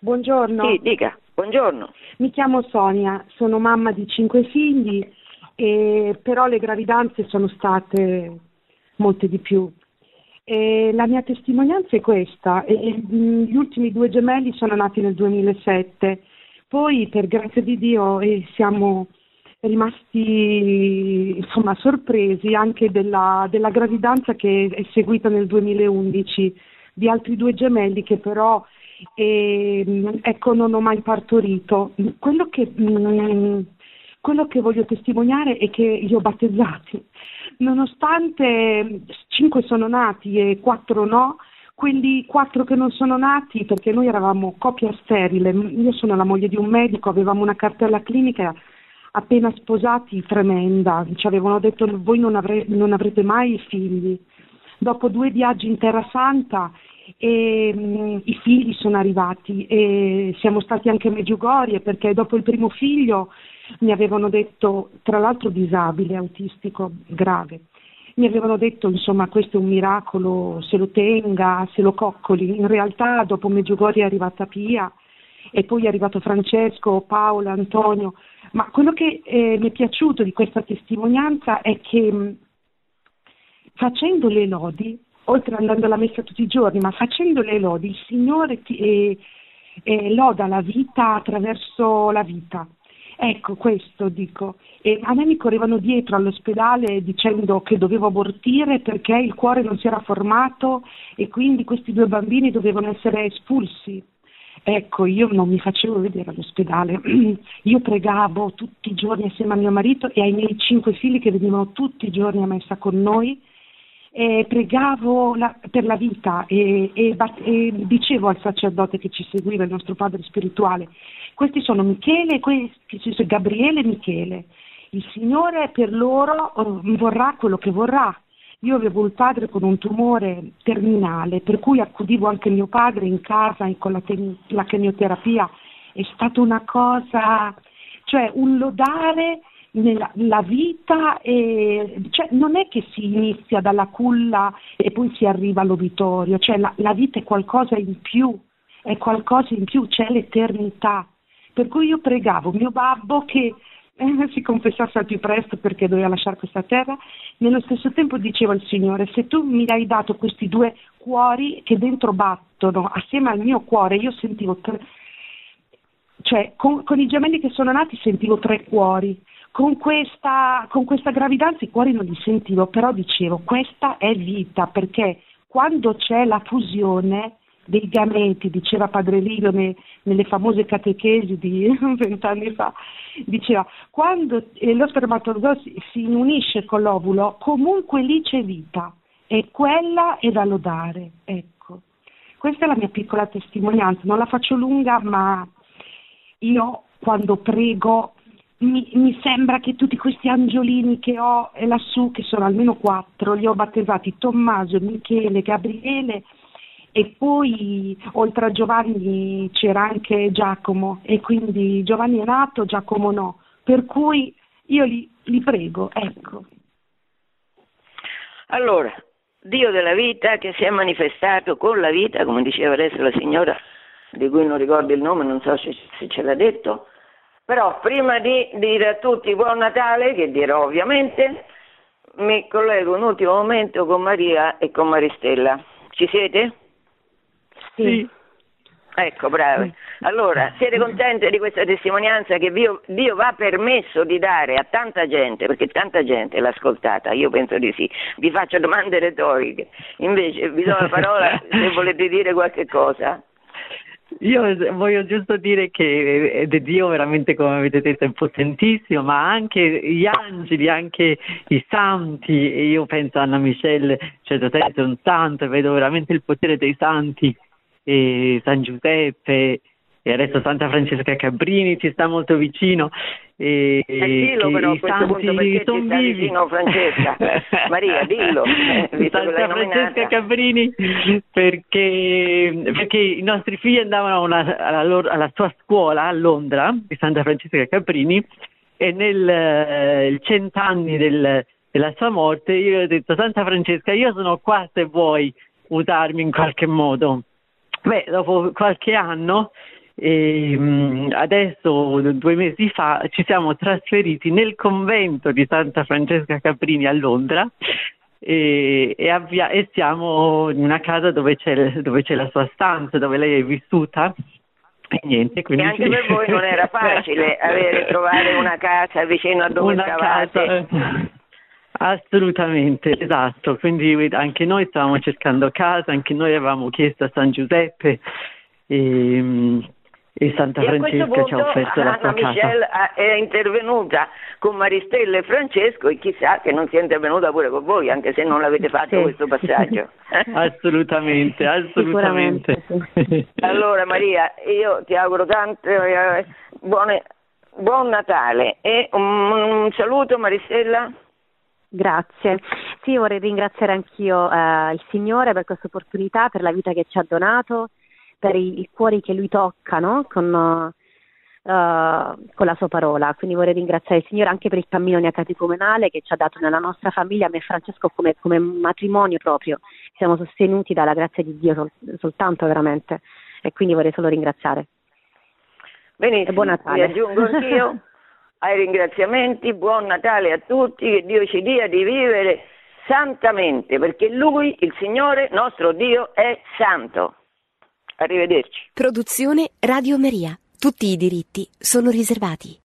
Buongiorno. Sì, dica. Buongiorno. Mi chiamo Sonia, sono mamma di cinque figli, e, però le gravidanze sono state molte di più. E la mia testimonianza è questa, e, gli ultimi due gemelli sono nati nel 2007, poi per grazia di Dio siamo rimasti insomma, sorpresi anche della, della, gravidanza che è seguita nel 2011 di altri due gemelli che però eh, ecco, non ho mai partorito. Quello che, mm, quello che voglio testimoniare è che li ho battezzati, nonostante cinque sono nati e quattro no, quelli quattro che non sono nati, perché noi eravamo coppia sterile, io sono la moglie di un medico, avevamo una cartella clinica appena sposati tremenda, ci avevano detto voi non, avre- non avrete mai figli. Dopo due viaggi in Terra Santa e, mh, mm, i figli sono arrivati e siamo stati anche a Meggiugorie perché dopo il primo figlio mi avevano detto, tra l'altro disabile, autistico grave, mi avevano detto insomma questo è un miracolo, se lo tenga, se lo coccoli. In realtà dopo Meggiugorie è arrivata Pia e poi è arrivato Francesco, Paola, Antonio, ma quello che eh, mi è piaciuto di questa testimonianza è che mh, facendo le lodi, oltre andando alla messa tutti i giorni, ma facendo le lodi, il Signore ti, eh, eh, loda la vita attraverso la vita. Ecco, questo dico. E a me mi correvano dietro all'ospedale dicendo che dovevo abortire perché il cuore non si era formato e quindi questi due bambini dovevano essere espulsi. Ecco, io non mi facevo vedere all'ospedale, io pregavo tutti i giorni assieme a mio marito e ai miei cinque figli che venivano tutti i giorni a messa con noi, e pregavo la, per la vita e, e, e, dicevo al sacerdote che ci seguiva, il nostro padre spirituale, questi sono Michele, questi sono Gabriele e Michele, il Signore per loro eh, vorrà quello che vorrà, io avevo il padre con un tumore terminale, per cui accudivo anche mio padre in casa con la, te- la chemioterapia. È stata una cosa, cioè un lodare nella vita, e, cioè non è che si inizia dalla culla e poi si arriva all'obitorio, cioè la, la vita è qualcosa in più, è qualcosa in più, c'è l'eternità. Per cui io pregavo mio babbo che eh, si confessasse al più presto perché doveva lasciare questa terra, nello stesso tempo diceva al Signore, se tu mi hai dato questi due cuori che dentro battono assieme al mio cuore, io sentivo tre, cioè con, con i gemelli che sono nati sentivo tre cuori, con questa, con questa gravidanza i cuori non li sentivo, però dicevo questa è vita perché quando c'è la fusione dei gameti, diceva Padre Lido ne, nelle famose catechesi di vent'anni fa, diceva quando eh, lo spermatozoo si, si unisce con l'ovulo comunque lì c'è vita e quella è da lodare. Ecco. Questa è la mia piccola testimonianza, non la faccio lunga ma io quando prego mi, mi, sembra che tutti questi angiolini che ho lassù, che sono almeno quattro, li ho battezzati Tommaso, Michele, Gabriele e poi oltre a Giovanni c'era anche Giacomo e quindi Giovanni è nato, Giacomo no, per cui io li, li prego, ecco. Allora, Dio della vita che si è manifestato con la vita, come diceva adesso la signora, di cui non ricordo il nome, non so se, se ce l'ha detto, però prima di dire a tutti buon Natale, che dirò ovviamente, mi collego un ultimo momento con Maria e con Maristella. Ci siete? Sì. Ecco, bravi. Allora, siete contenti di questa testimonianza che Dio, Dio va permesso di dare a tanta gente, perché tanta gente l'ha ascoltata, io penso di sì. Vi faccio domande retoriche, invece vi do la parola se volete dire qualche cosa. Io voglio giusto dire che Dio veramente, come avete detto, è potentissimo, ma anche gli angeli, anche i santi, io penso a Anna Michelle, cioè è un santo vedo veramente il potere dei santi e San Giuseppe e adesso Santa Francesca Cabrini ci sta molto vicino e, eh, dillo però a questo punto perché ci sta vicino Francesca? Maria dillo Santa Francesca Cabrini perché, perché, i nostri figli andavano una, alla, loro, alla, sua scuola a Londra di Santa Francesca Cabrini e nel eh, cent'anni del, della sua morte io ho detto Santa Francesca io sono qua se vuoi usarmi in qualche modo Beh, dopo qualche anno e mm, adesso, due mesi fa, ci siamo trasferiti nel convento di Santa Francesca Caprini a Londra e, e, avvia- e siamo in una casa dove c'è, dove c'è, la sua stanza, dove lei è vissuta. E niente, quindi... E anche per voi non era facile avere, trovare una casa vicino a dove una stavate. Casa. Assolutamente, esatto. Quindi anche noi stavamo cercando casa, anche noi avevamo chiesto a San Giuseppe e, e Santa Francesca ci ha offerto la sua Michelle casa. è intervenuta con Maristella e Francesco e chissà che non sia intervenuta pure con voi, anche se non l'avete fatto sì. questo passaggio. assolutamente, assolutamente. allora Maria, io ti auguro tanto eh, buone, buon Natale e un, un saluto Maristella. Grazie. Sì, vorrei ringraziare anch'io eh, il Signore per questa opportunità, per la vita che ci ha donato per i, i cuori che lui tocca no? con, uh, con, la sua parola. Quindi vorrei ringraziare il Signore anche per il cammino neocatecumenale che ci ha dato nella nostra famiglia, a me e Francesco come, come matrimonio proprio. Siamo sostenuti dalla grazia di Dio sol, soltanto veramente e quindi vorrei solo ringraziare. Benissimo, e buon Natale. Mi aggiungo anch'io ai ringraziamenti, buon Natale a tutti, che Dio ci dia di vivere santamente, perché Lui, il Signore nostro Dio, è santo. Arrivederci. Produzione Radio Maria. Tutti i diritti sono riservati.